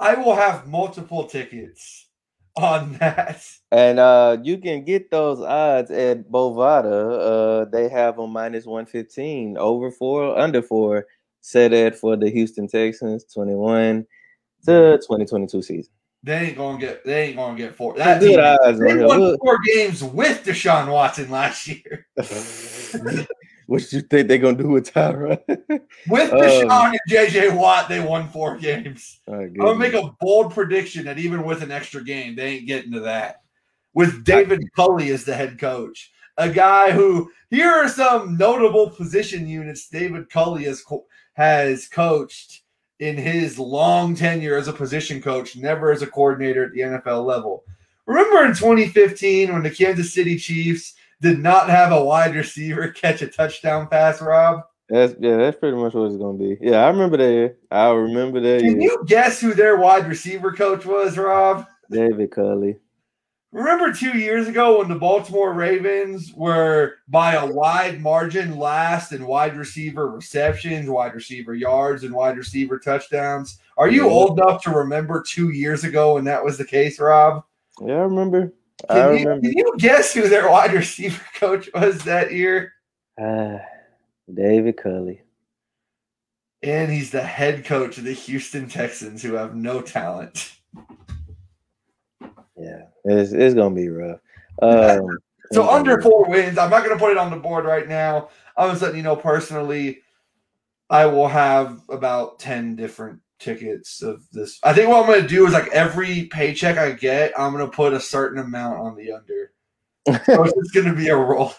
I will have multiple tickets on that. and uh, you can get those odds at Bovada. Uh, they have them minus one fifteen over four, under four. Set at for the Houston Texans, twenty one to twenty twenty two season. They ain't gonna get. They ain't gonna get four. That Good team, odds they won four games with Deshaun Watson last year. what you think they're gonna do with Tyra? With Oh. Deshaun and JJ Watt, they won four games. I'm gonna make a bold prediction that even with an extra game, they ain't getting to that. With David Culley as the head coach, a guy who here are some notable position units David Culley has has coached in his long tenure as a position coach, never as a coordinator at the NFL level. Remember in 2015 when the Kansas City Chiefs did not have a wide receiver catch a touchdown pass, Rob? That's yeah, that's pretty much what it's gonna be. Yeah, I remember that. I remember that. Can year. you guess who their wide receiver coach was, Rob? David Culley. Remember two years ago when the Baltimore Ravens were by a wide margin last in wide receiver receptions, wide receiver yards, and wide receiver touchdowns? Are you old enough to remember two years ago when that was the case, Rob? Yeah, I remember. I Can you, remember. can you guess who their wide receiver coach was that year? Ah, David Culley. And he's the head coach of the Houston Texans, who have no talent. Yeah, it's it's gonna be rough. Um, So under four wins, I'm not going to put it on the board right now. I'm just letting you know personally, I will have about 10 different tickets of this. I think what I'm going to do is like every paycheck I get, I'm going to put a certain amount on the under. So it's just going to be a roll.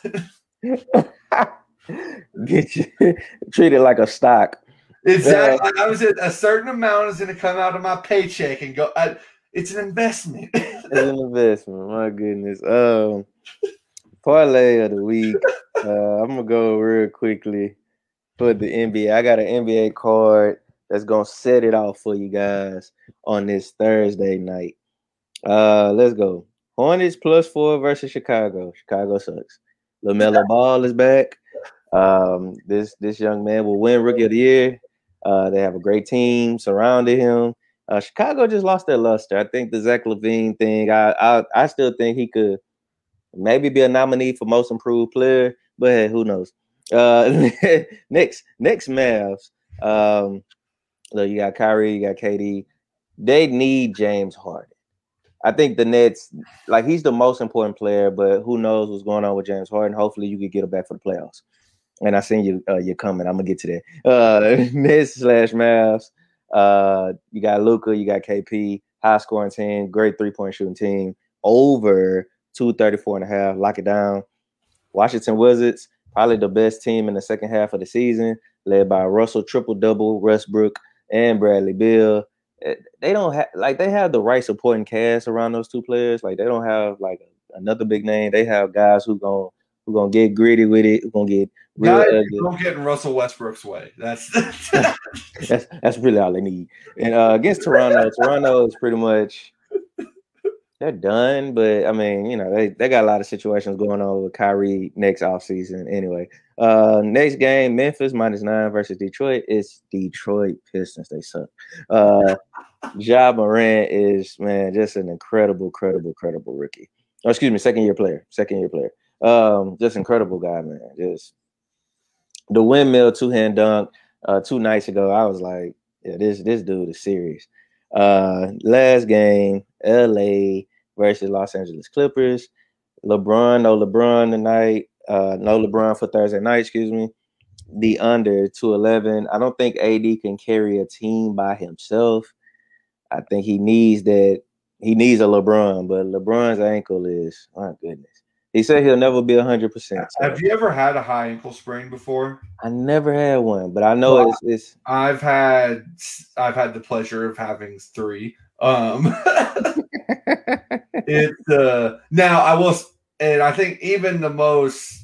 get you treat it like a stock. exactly. I was at a certain amount is going to come out of my paycheck and go. I, it's an investment. It's an investment. My goodness. Um, parlay of the week. Uh, I'm gonna go real quickly for the NBA. I got an NBA card that's gonna set it off for you guys on this Thursday night. Uh, let's go. Hornets plus four versus Chicago. Chicago sucks. LaMelo Ball is back. Um, this this young man will win Rookie of the Year. Uh, they have a great team surrounding him. Uh, Chicago just lost their luster. I think the Zach LaVine thing. I, I I still think he could maybe be a nominee for most improved player, but hey, who knows? Uh, next next Mavs. Um, look, you got Kyrie, you got KD. They need James Harden. I think the Nets, like he's the most important player, but who knows what's going on with James Harden? Hopefully, you could get him back for the playoffs. And I seen you, uh, you're coming. I'm gonna get to that. Uh, Nets slash Mavs. Uh, you got Luka, you got KP, high scoring team, great three point shooting team, over 234 and a half. Lock it down. Washington Wizards, probably the best team in the second half of the season, led by Russell triple double, Westbrook, and Bradley Beal. Eh, they don't have like they have the right supporting cast around those two players. Like they don't have like another big name. They have guys who going who gonna get gritty with it. Who gonna get real Guys, ugly. don't get in Russell Westbrook's way. That's That's that's really all they need. And uh, against Toronto, Toronto is pretty much they're done. But I mean, you know, they, they got a lot of situations going on with Kyrie next offseason. Anyway, uh, next game, Memphis minus nine versus Detroit. It's Detroit Pistons. They suck. Uh, Ja Morant is man, just an incredible, credible, credible rookie. Oh, excuse me, second year player, second year player. Um, just incredible guy, man. Just the windmill two hand dunk uh, two nights ago. I was like, yeah, this this dude is serious. Uh, last game, L.A. versus Los Angeles Clippers. LeBron, no LeBron tonight. Uh, no LeBron for Thursday night. Excuse me. The under two eleven. I don't think AD can carry a team by himself. I think he needs that. He needs a LeBron, but LeBron's ankle is my goodness. He said he'll never be hundred percent. Have you ever had a high ankle sprain before? I never had one, but I know Well, it's it's I've had I've had the pleasure of having three. Um it's uh now I will and I think even the most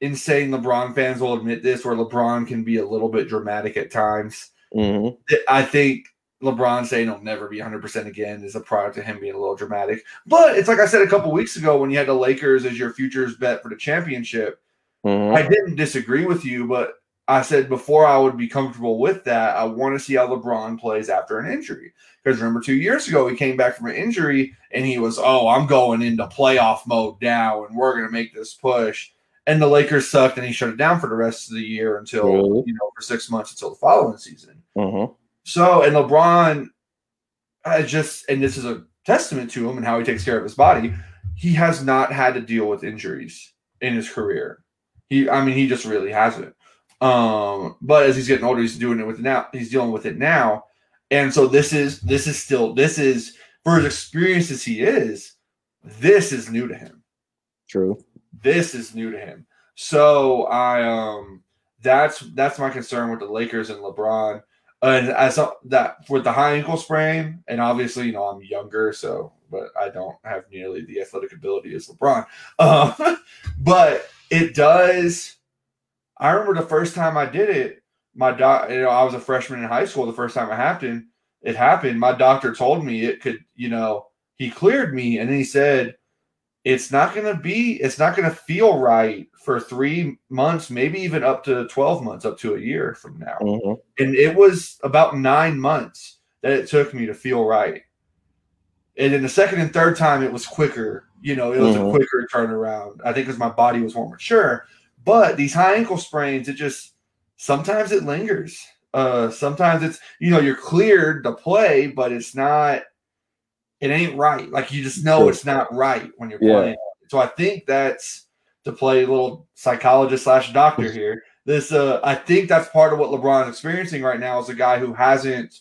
insane LeBron fans will admit this where LeBron can be a little bit dramatic at times. mhm. I think LeBron saying he'll never be 100% again is a product of him being a little dramatic. But it's like I said a couple weeks ago when you had the Lakers as your futures bet for the championship. Mhm. I didn't disagree with you, but I said before I would be comfortable with that, I want to see how LeBron plays after an injury. Because remember, two years ago, he came back from an injury and he was, oh, I'm going into playoff mode now and we're going to make this push. And the Lakers sucked and he shut it down for the rest of the year until, Really? you know, for six months until the following season. Mhm. So, and LeBron, I just, and this is a testament to him and how he takes care of his body. He has not had to deal with injuries in his career. He, I mean, he just really hasn't. Um, but as he's getting older, he's doing it with now. He's dealing with it now, and so this is this is still this is for as experienced as he is. This is new to him True. this is new to him. So I um that's that's my concern with the Lakers and LeBron. And as that with the high ankle sprain, and obviously you know I'm younger, so but I don't have nearly the athletic ability as LeBron. Um, but it does. I remember the first time I did it. My doc, you know, I was a freshman in high school. The first time it happened, it happened. My doctor told me it could, you know, he cleared me, and then he said, it's not going to be it's not going to feel right for three months maybe even up to 12 months up to a year from now Mhm. and it was about nine months that it took me to feel right and then the second and third time it was quicker you know it was Mhm. a quicker turnaround i think because my body was more mature but these high ankle sprains it just sometimes it lingers. Uh sometimes it's you know you're cleared to play but it's not it ain't right. Like you just know it's not right when you're Yeah. playing. So i think that's to play a little psychologist slash doctor here. This uh i think that's part of what lebron's experiencing right now is a guy who hasn't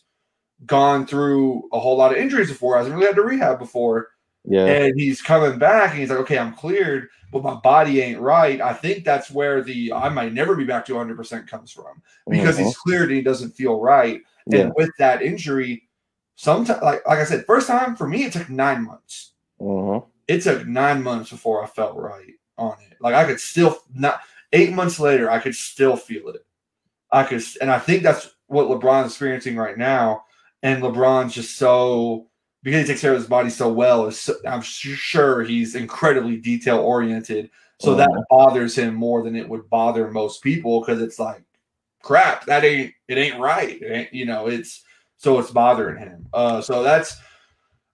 gone through a whole lot of injuries before hasn't really had to rehab before Yeah. and he's coming back and he's like okay i'm cleared but my body ain't right i think that's where the i might never be back to 100% comes from because Mhm. he's cleared and he doesn't feel right yeah. and with that injury sometimes like like i said first time for me it took nine months Mhm. it took nine months before i felt right on it like i could still not eight months later i could still feel it i could and i think that's what lebron's experiencing right now and lebron's just so because he takes care of his body so well so, i'm sure he's incredibly detail oriented so that Mhm. bothers him more than it would bother most people because it's like crap that ain't it ain't right. It ain't, you know it's so it's bothering him. Uh so that's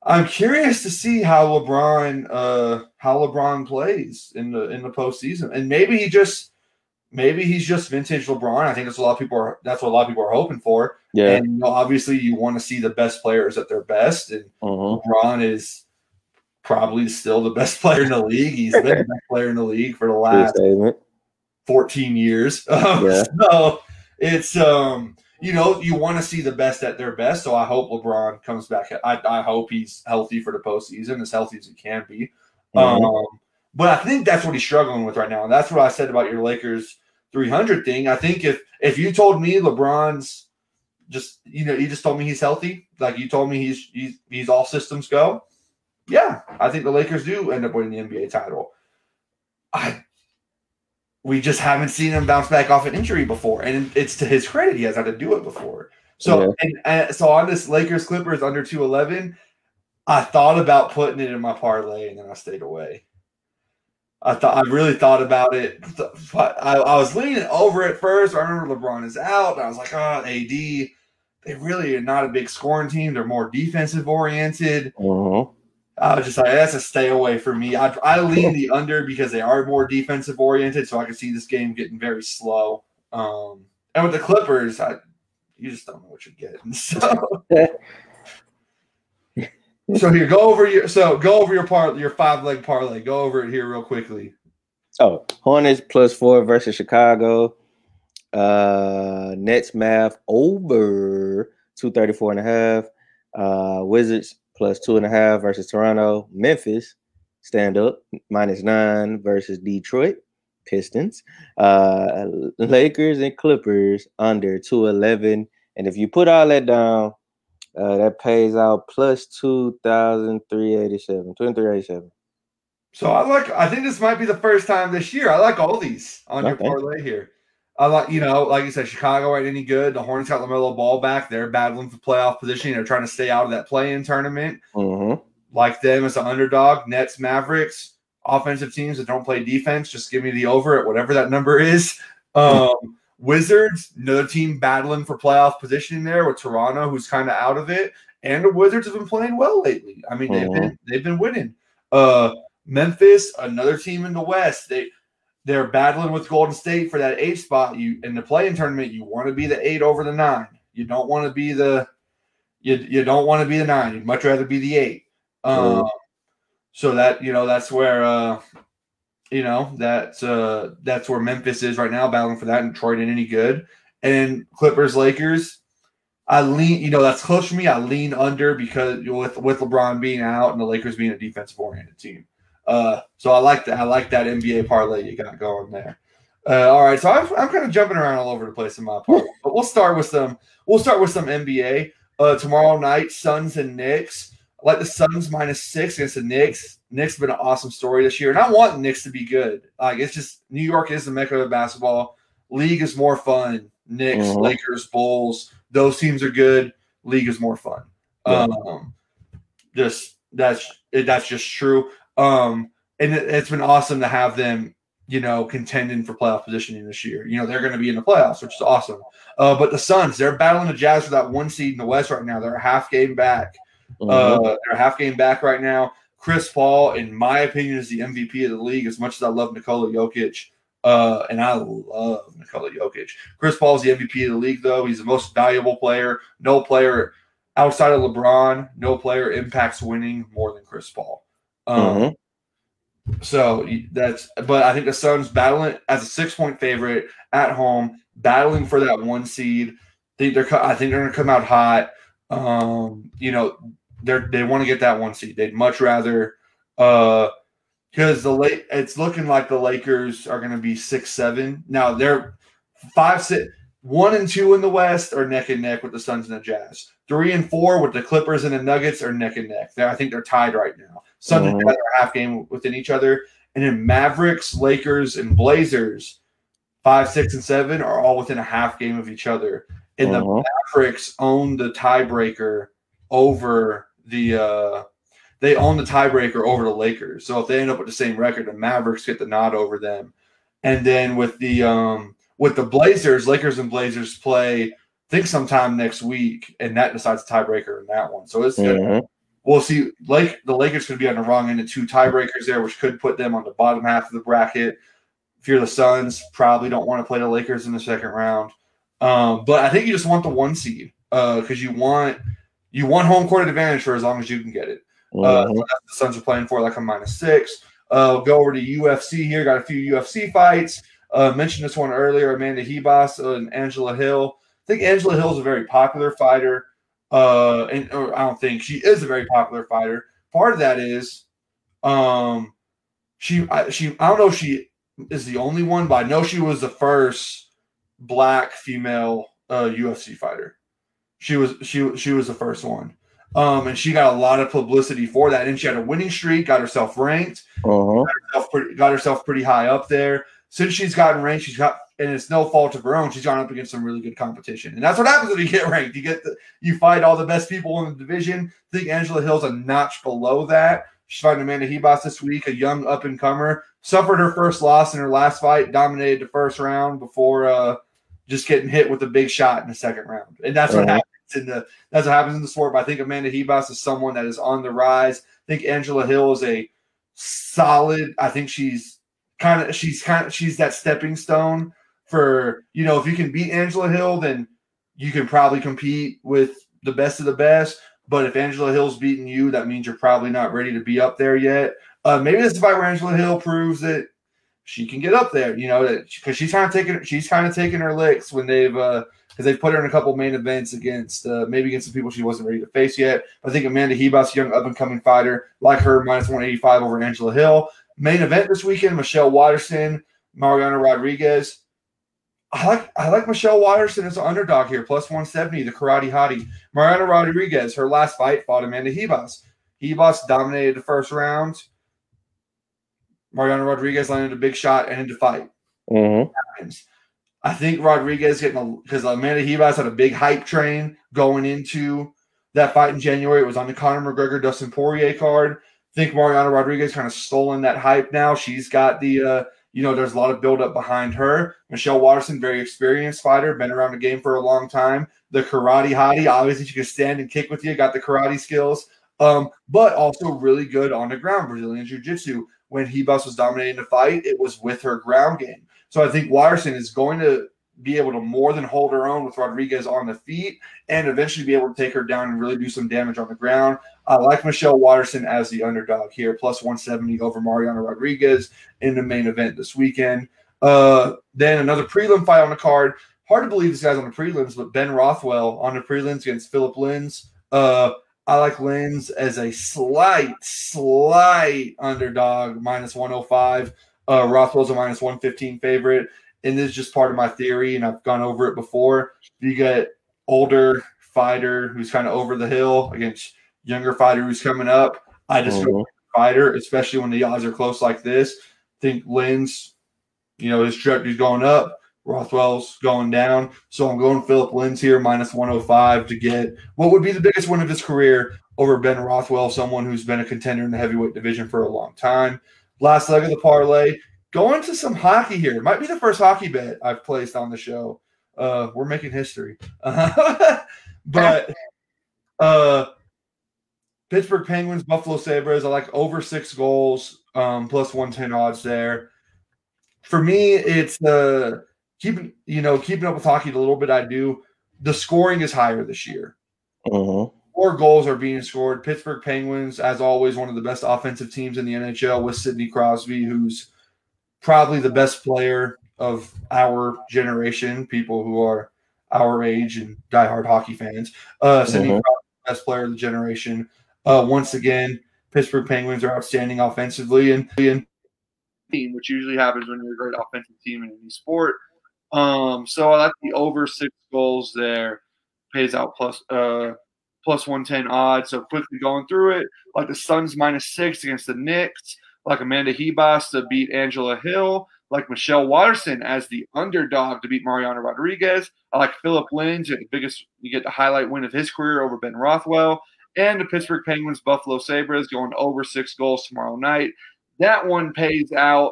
i'm curious to see how lebron uh how lebron plays in the in the postseason. And maybe he just maybe he's just vintage lebron i think that's a lot of people are that's what a lot of people are hoping for Yeah. and you know, obviously you want to see the best players at their best and Mhm. lebron is probably still the best player in the league he's been the best player in the league for the last 14 years. Um, Yeah. So it's um you know you want to see the best at their best. So I hope LeBron comes back. I, I hope he's healthy for the postseason, as healthy as he can be. Mm-hmm. Um, but I think that's what he's struggling with right now. And that's what I said about your Lakers 300 thing. I think if if you told me LeBron's just you know you just told me he's healthy, like you told me he's he's he's all systems go. Yeah, I think the Lakers do end up winning the NBA title. I we just haven't seen him bounce back off an injury before, and it's to his credit he has had to do it before. So yeah. and, and so on this Lakers Clippers under two eleven, I thought about putting it in my parlay, and then I stayed away. I thought I really thought about it. I, I was leaning over it first. I remember LeBron is out, and I was like, "Oh, AD." They really are not a big scoring team. They're more defensive oriented. Uh-huh. I was just like, that's a stay away for me. I, I lean the under because they are more defensive oriented, so I can see this game getting very slow. Um, and with the Clippers, I you just don't know what you're getting. So, so here, go over your so go over your part your five leg parlay. Go over it here real quickly. Oh, Hornets plus four versus Chicago. Uh Nets Mavs over 234 and a half. Uh Wizards plus two and a half versus Toronto. Memphis stand up minus nine versus Detroit Pistons. Uh, Lakers and Clippers under 211. And if you put all that down, uh, that pays out plus 2,387. 2387. So I like, I think this might be the first time this year. I like all these on okay. your parlay here. I like, you know, like you said, Chicago ain't any good. The Hornets got LaMelo Ball back. They're battling for playoff position. They're trying to stay out of that play-in tournament. Mm-hmm. Like them as an underdog. Nets, Mavericks, offensive teams that don't play defense. Just give me the over at whatever that number is. Um, Wizards, another team battling for playoff positioning there with Toronto, who's kind of out of it. And the Wizards have been playing well lately. I mean, they've mm-hmm. been they've been winning. Uh, Memphis, another team in the West. They they're battling with Golden State for that eight spot. You in the play-in tournament, you want to be the eight over the nine. You don't want to be the you you don't want to be the nine. You'd much rather be the eight. Um, so that you know that's where uh, you know that's uh, that's where Memphis is right now, battling for that. And Detroit ain't any good. And Clippers, Lakers. I lean, you know, that's close for me. I lean under because with with LeBron being out and the Lakers being a defensive oriented team. Uh, so I like that. I like that NBA parlay you got going there. Uh, all right, so I'm, I'm kind of jumping around all over the place in my parlay, but we'll start with some. We'll start with some NBA uh, tomorrow night. Suns and Knicks. I like the Suns minus six against the Knicks. Knicks have been an awesome story this year, and I want Knicks to be good. Like it's just New York is the mecca of basketball. League is more fun. Knicks, mm-hmm. Lakers, Bulls, those teams are good. League is more fun. Yeah. Um, just that's that's just true. Um, and it, has been awesome to have them, you know, contending for playoff positioning this year. You know, they're going to be in the playoffs, which is awesome. Uh, but the Suns, they're battling the Jazz for that one seed in the West right now. They're a half game back. Mm-hmm. Uh, they're a half game back right now. Chris Paul, in my opinion, is the MVP of the league. As much as I love Nikola Jokic, uh, and I love Nikola Jokic. Chris Paul is the MVP of the league, though. He's the most valuable player. No player outside of LeBron, no player impacts winning more than Chris Paul. Um, mm-hmm. So that's, but I think the Suns battling as a six point favorite at home, battling for that one seed. I think they're, I think they're going to come out hot. Um, you know, they're they want to get that one seed. They'd much rather, uh, because the late it's looking like the Lakers are going to be six seven. Now they're five six one and two in the West are neck and neck with the Suns and the Jazz. Three and four with the Clippers and the Nuggets are neck and neck. They're, I think they're tied right now. Suns mm-hmm. and Jazz are half game within each other. And then Mavericks, Lakers, and Blazers, five, six, and seven are all within a half game of each other. And mm-hmm. the Mavericks own the tiebreaker over the uh they own the tiebreaker over the Lakers. So if they end up with the same record, the Mavericks get the nod over them. And then with the um with the Blazers, Lakers and Blazers play, I think sometime next week, and that decides the tiebreaker in that one. So it's mm-hmm. we'll see. Like the Lakers could be on the wrong end of two tiebreakers there, which could put them on the bottom half of the bracket. If you're the Suns, probably don't want to play the Lakers in the second round. Um, but I think you just want the one seed because uh, you want you want home court advantage for as long as you can get it. Uh, mm-hmm. Uh, so the Suns are playing for like a minus six. Uh, go over to UFC here. Got a few UFC fights. Uh, mentioned this one earlier, Amanda Ribas and Angela Hill. I think Angela Hill is a very popular fighter. Uh, and I don't think she is a very popular fighter. Part of that is, um, she I, she I don't know if she is the only one, but I know she was the first black female uh, UFC fighter. She was she she was the first one. Um, and she got a lot of publicity for that. And she had a winning streak, got herself ranked, Uh-huh. got herself, pretty, got herself pretty high up there. Since she's gotten ranked, she's got, and it's no fault of her own. She's gone up against some really good competition, and that's what happens when you get ranked. You get the, you fight all the best people in the division. I think Angela Hill's a notch below that. She's fighting Amanda Ribas this week, a young up and comer. Suffered her first loss in her last fight, dominated the first round before uh, just getting hit with a big shot in the second round, and that's what Mhm. In the that's what happens in the sport. But I think Amanda Ribas is someone that is on the rise. I think Angela Hill is a solid. I think she's kind of she's kind of she's that stepping stone for you know if you can beat Angela Hill, then you can probably compete with the best of the best. But if Angela Hill's beating you, that means you're probably not ready to be up there yet. Uh, maybe this is where Angela Hill proves that she can get up there. You know because she's kind of taking she's kind of taking her licks when they've uh because they've put her in a couple main events against uh, maybe against some people she wasn't ready to face yet. I think Amanda Ribas, young up and coming fighter, like her minus one eighty five over Angela Hill. Main event this weekend: Michelle Waterson, Marina Rodriguez. I like I like Michelle Waterson as an underdog here, plus one seventy. The Karate Hottie, Marina Rodriguez. Her last fight fought Amanda Ribas. Ribas dominated the first round. Marina Rodriguez landed a big shot and ended the fight Mm-hmm. I think Rodriguez getting a because Amanda Ribas had a big hype train going into that fight in January. It was on the Conor McGregor Dustin Poirier card. I think Marina Rodriguez kind of stolen that hype now. She's got the uh, you know, there's a lot of buildup behind her. Michelle Waterson, very experienced fighter, been around the game for a long time. The karate hottie, obviously she can stand and kick with you, got the karate skills. Um, but also really good on the ground, Brazilian Jiu-Jitsu. When Ribas was dominating the fight, it was with her ground game. So I think Waterson is going to be able to more than hold her own with Rodriguez on the feet and eventually be able to take her down and really do some damage on the ground. I like Michelle Waterson as the underdog here, plus 170 over Marina Rodriguez in the main event this weekend. Uh, then another prelim fight on the card. Hard to believe this guy's on the prelims, but Ben Rothwell on the prelims against Philip Lins. Uh, I like Lins as a slight, slight underdog, minus 105. Uh, Rothwell's a minus 115 favorite. And this is just part of my theory, and I've gone over it before. You get older fighter who's kind of over the hill against younger fighter who's coming up. I just go Mhm. fighter, especially when the odds are close like this. Think Lins, you know, his trajectory's going up. Rothwell's going down. So I'm going Philip Lins here, minus 105 to get what would be the biggest win of his career over Ben Rothwell, someone who's been a contender in the heavyweight division for a long time. Last leg of the parlay. Going to some hockey here. Might be the first hockey bet I've placed on the show. Uh, we're making history. but uh Pittsburgh Penguins, Buffalo Sabres. I like over six goals, um, plus 110 odds there. For me, it's uh keeping you know, keeping up with hockey a little bit. I do. The scoring is higher this year. Mhm. More goals are being scored. Pittsburgh Penguins, as always, one of the best offensive teams in the NHL with Sidney Crosby, who's probably the best player of our generation, people who are our age and diehard hockey fans. Uh, Sidney Mhm. Crosby, best player of the generation. Uh, once again, Pittsburgh Penguins are outstanding offensively and, and team, which usually happens when you're a great offensive team in any sport. Um, so I like the over six goals there. Pays out plus uh plus one ten odds. So quickly going through it, like the Suns minus six against the Knicks, like Amanda Ribas to beat Angela Hill, like Michelle Waterson as the underdog to beat Marina Rodriguez. I like Philip Lins, the biggest you get the highlight win of his career over Ben Rothwell. And the Pittsburgh Penguins Buffalo Sabres going over six goals tomorrow night. That one pays out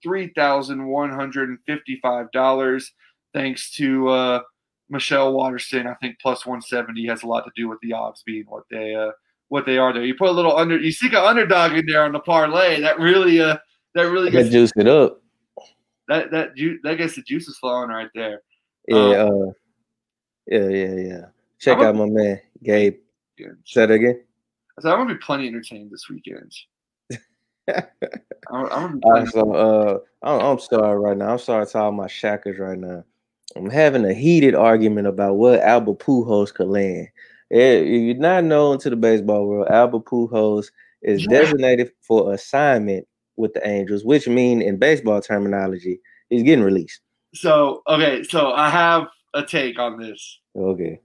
three thousand one hundred and fifty-five dollars, thanks to uh, Michelle Waterson. I think plus one seventy has a lot to do with the odds being what they uh, what they are there. You put a little under, you seek an underdog in there on the parlay. That really uh, that really That gets juice it up. that that ju- that gets the juices flowing right there. Yeah, uh, yeah, yeah, yeah. Check I'm out my man Gabe. Yeah. Say that again. So I'm gonna be plenty entertained this weekend. I'm, I'm gonna be All plenty right, so uh, I'm, I'm sorry right now. I'm sorry to all my shackers right now. I'm having a heated argument about what Albert Pujols could land. Eh, If you're not known to the baseball world, Albert Pujols is designated for assignment with the Angels, which mean in baseball terminology, he's getting released. So okay, so I have a take on this. Okay.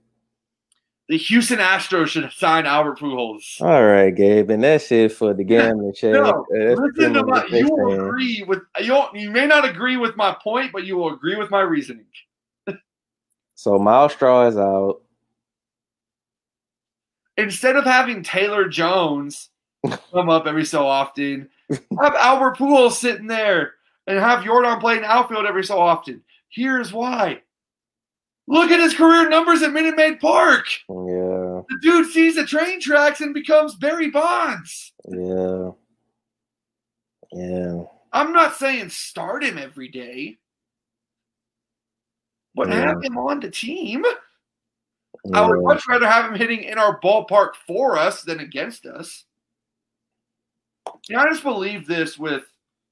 The Houston Astros should sign Albert Pujols. All right, Gabe, and that's it for the gambling check. No, Uh, listen to my. You will agree with you. You may not agree with my point, but you will agree with my reasoning. So Myles Straw is out. Instead of having Taylor Jones come up every so often, have Albert Pujols sitting there and have Jordan playing outfield every so often. Here's why. Look at his career numbers at Minute Maid Park. Yeah, The dude sees the train tracks and becomes Barry Bonds. yeah, yeah. I'm not saying start him every day, but Yeah. have him on the team. I would much rather have him hitting in our ballpark for us than against us. Yeah, I just believe this with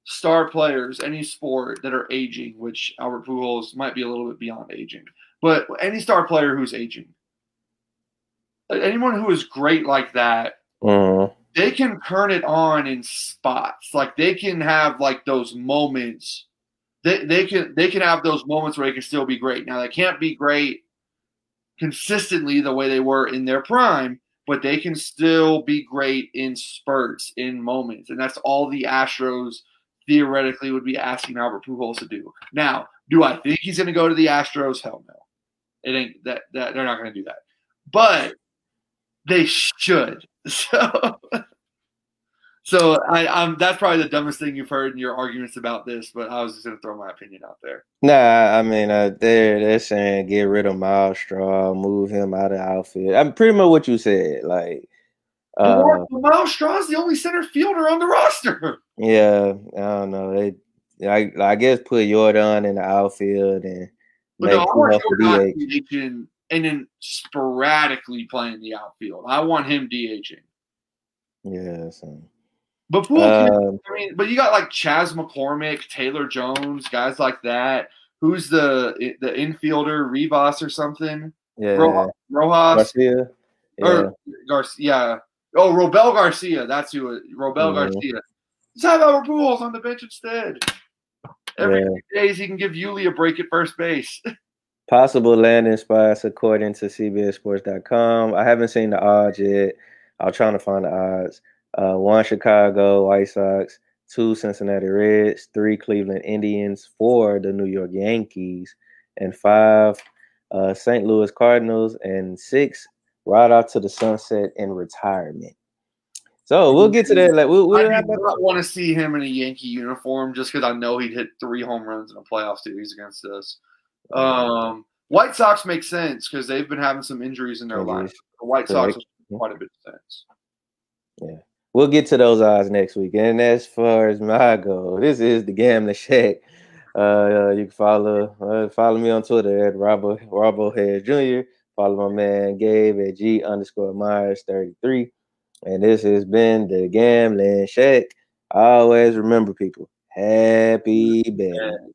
star players, any sport that are aging, which Albert Pujols might be a little bit beyond aging, but any star player who's aging, anyone who is great like that, Mhm. they can turn it on in spots. Like they can have like those moments. They they can they can have those moments where they can still be great. Now they can't be great consistently the way they were in their prime, but they can still be great in spurts, in moments. And that's all the Astros theoretically would be asking Albert Pujols to do. Now, do I think he's gonna go to the Astros? Hell no. It ain't that, that they're not gonna do that. But they should. So, so I, I'm that's probably the dumbest thing you've heard in your arguments about this. But I was just gonna throw my opinion out there. Nah, I mean, uh, they're they're saying get rid of Myles Straw, move him out of outfield. I'm pretty much what you said. Like, uh, Myles Straw's the only center fielder on the roster. yeah, I don't know. They, I, I guess put Jordan in the outfield and But no, I want Jordan. DHing and then sporadically playing the outfield. I want him DHing. Yeah, so. But Poole, can- Um, I mean, but you got like Chas McCormick, Taylor Jones, guys like that. Who's the the infielder, Rivas or something? yeah, Ro- Rojas Garcia. Yeah, or Garcia. Oh, Robel Garcia. That's who. it- Robel Mhm. Garcia. Let's have Albert Pujols on the bench instead. Every Yeah. few days he can give Yuli a break at first base. possible landing spots according to CBSSports.com. I haven't seen the odds yet. I'm trying to find the odds. Uh, one Chicago White Sox, two Cincinnati Reds, three Cleveland Indians, four the New York Yankees, and five uh, St. Louis Cardinals, and six right off to the sunset in retirement. So we'll get to that. Like we'll, I we'll do not want to see him in a Yankee uniform just because I know he'd hit three home runs in a playoff series against us. Um, White Sox make sense because they've been having some injuries in their lineup. Injuries. The White Sox quite a bit of sense. We'll get to those odds next week. And as far as my goal, this is the Gambling Shack. Uh, you can follow uh, follow me on Twitter at Robo Robo Head Jr. Follow my man Gabe at G underscore Myers 33. And this has been the Gambling Shack. Always remember, people, happy betting.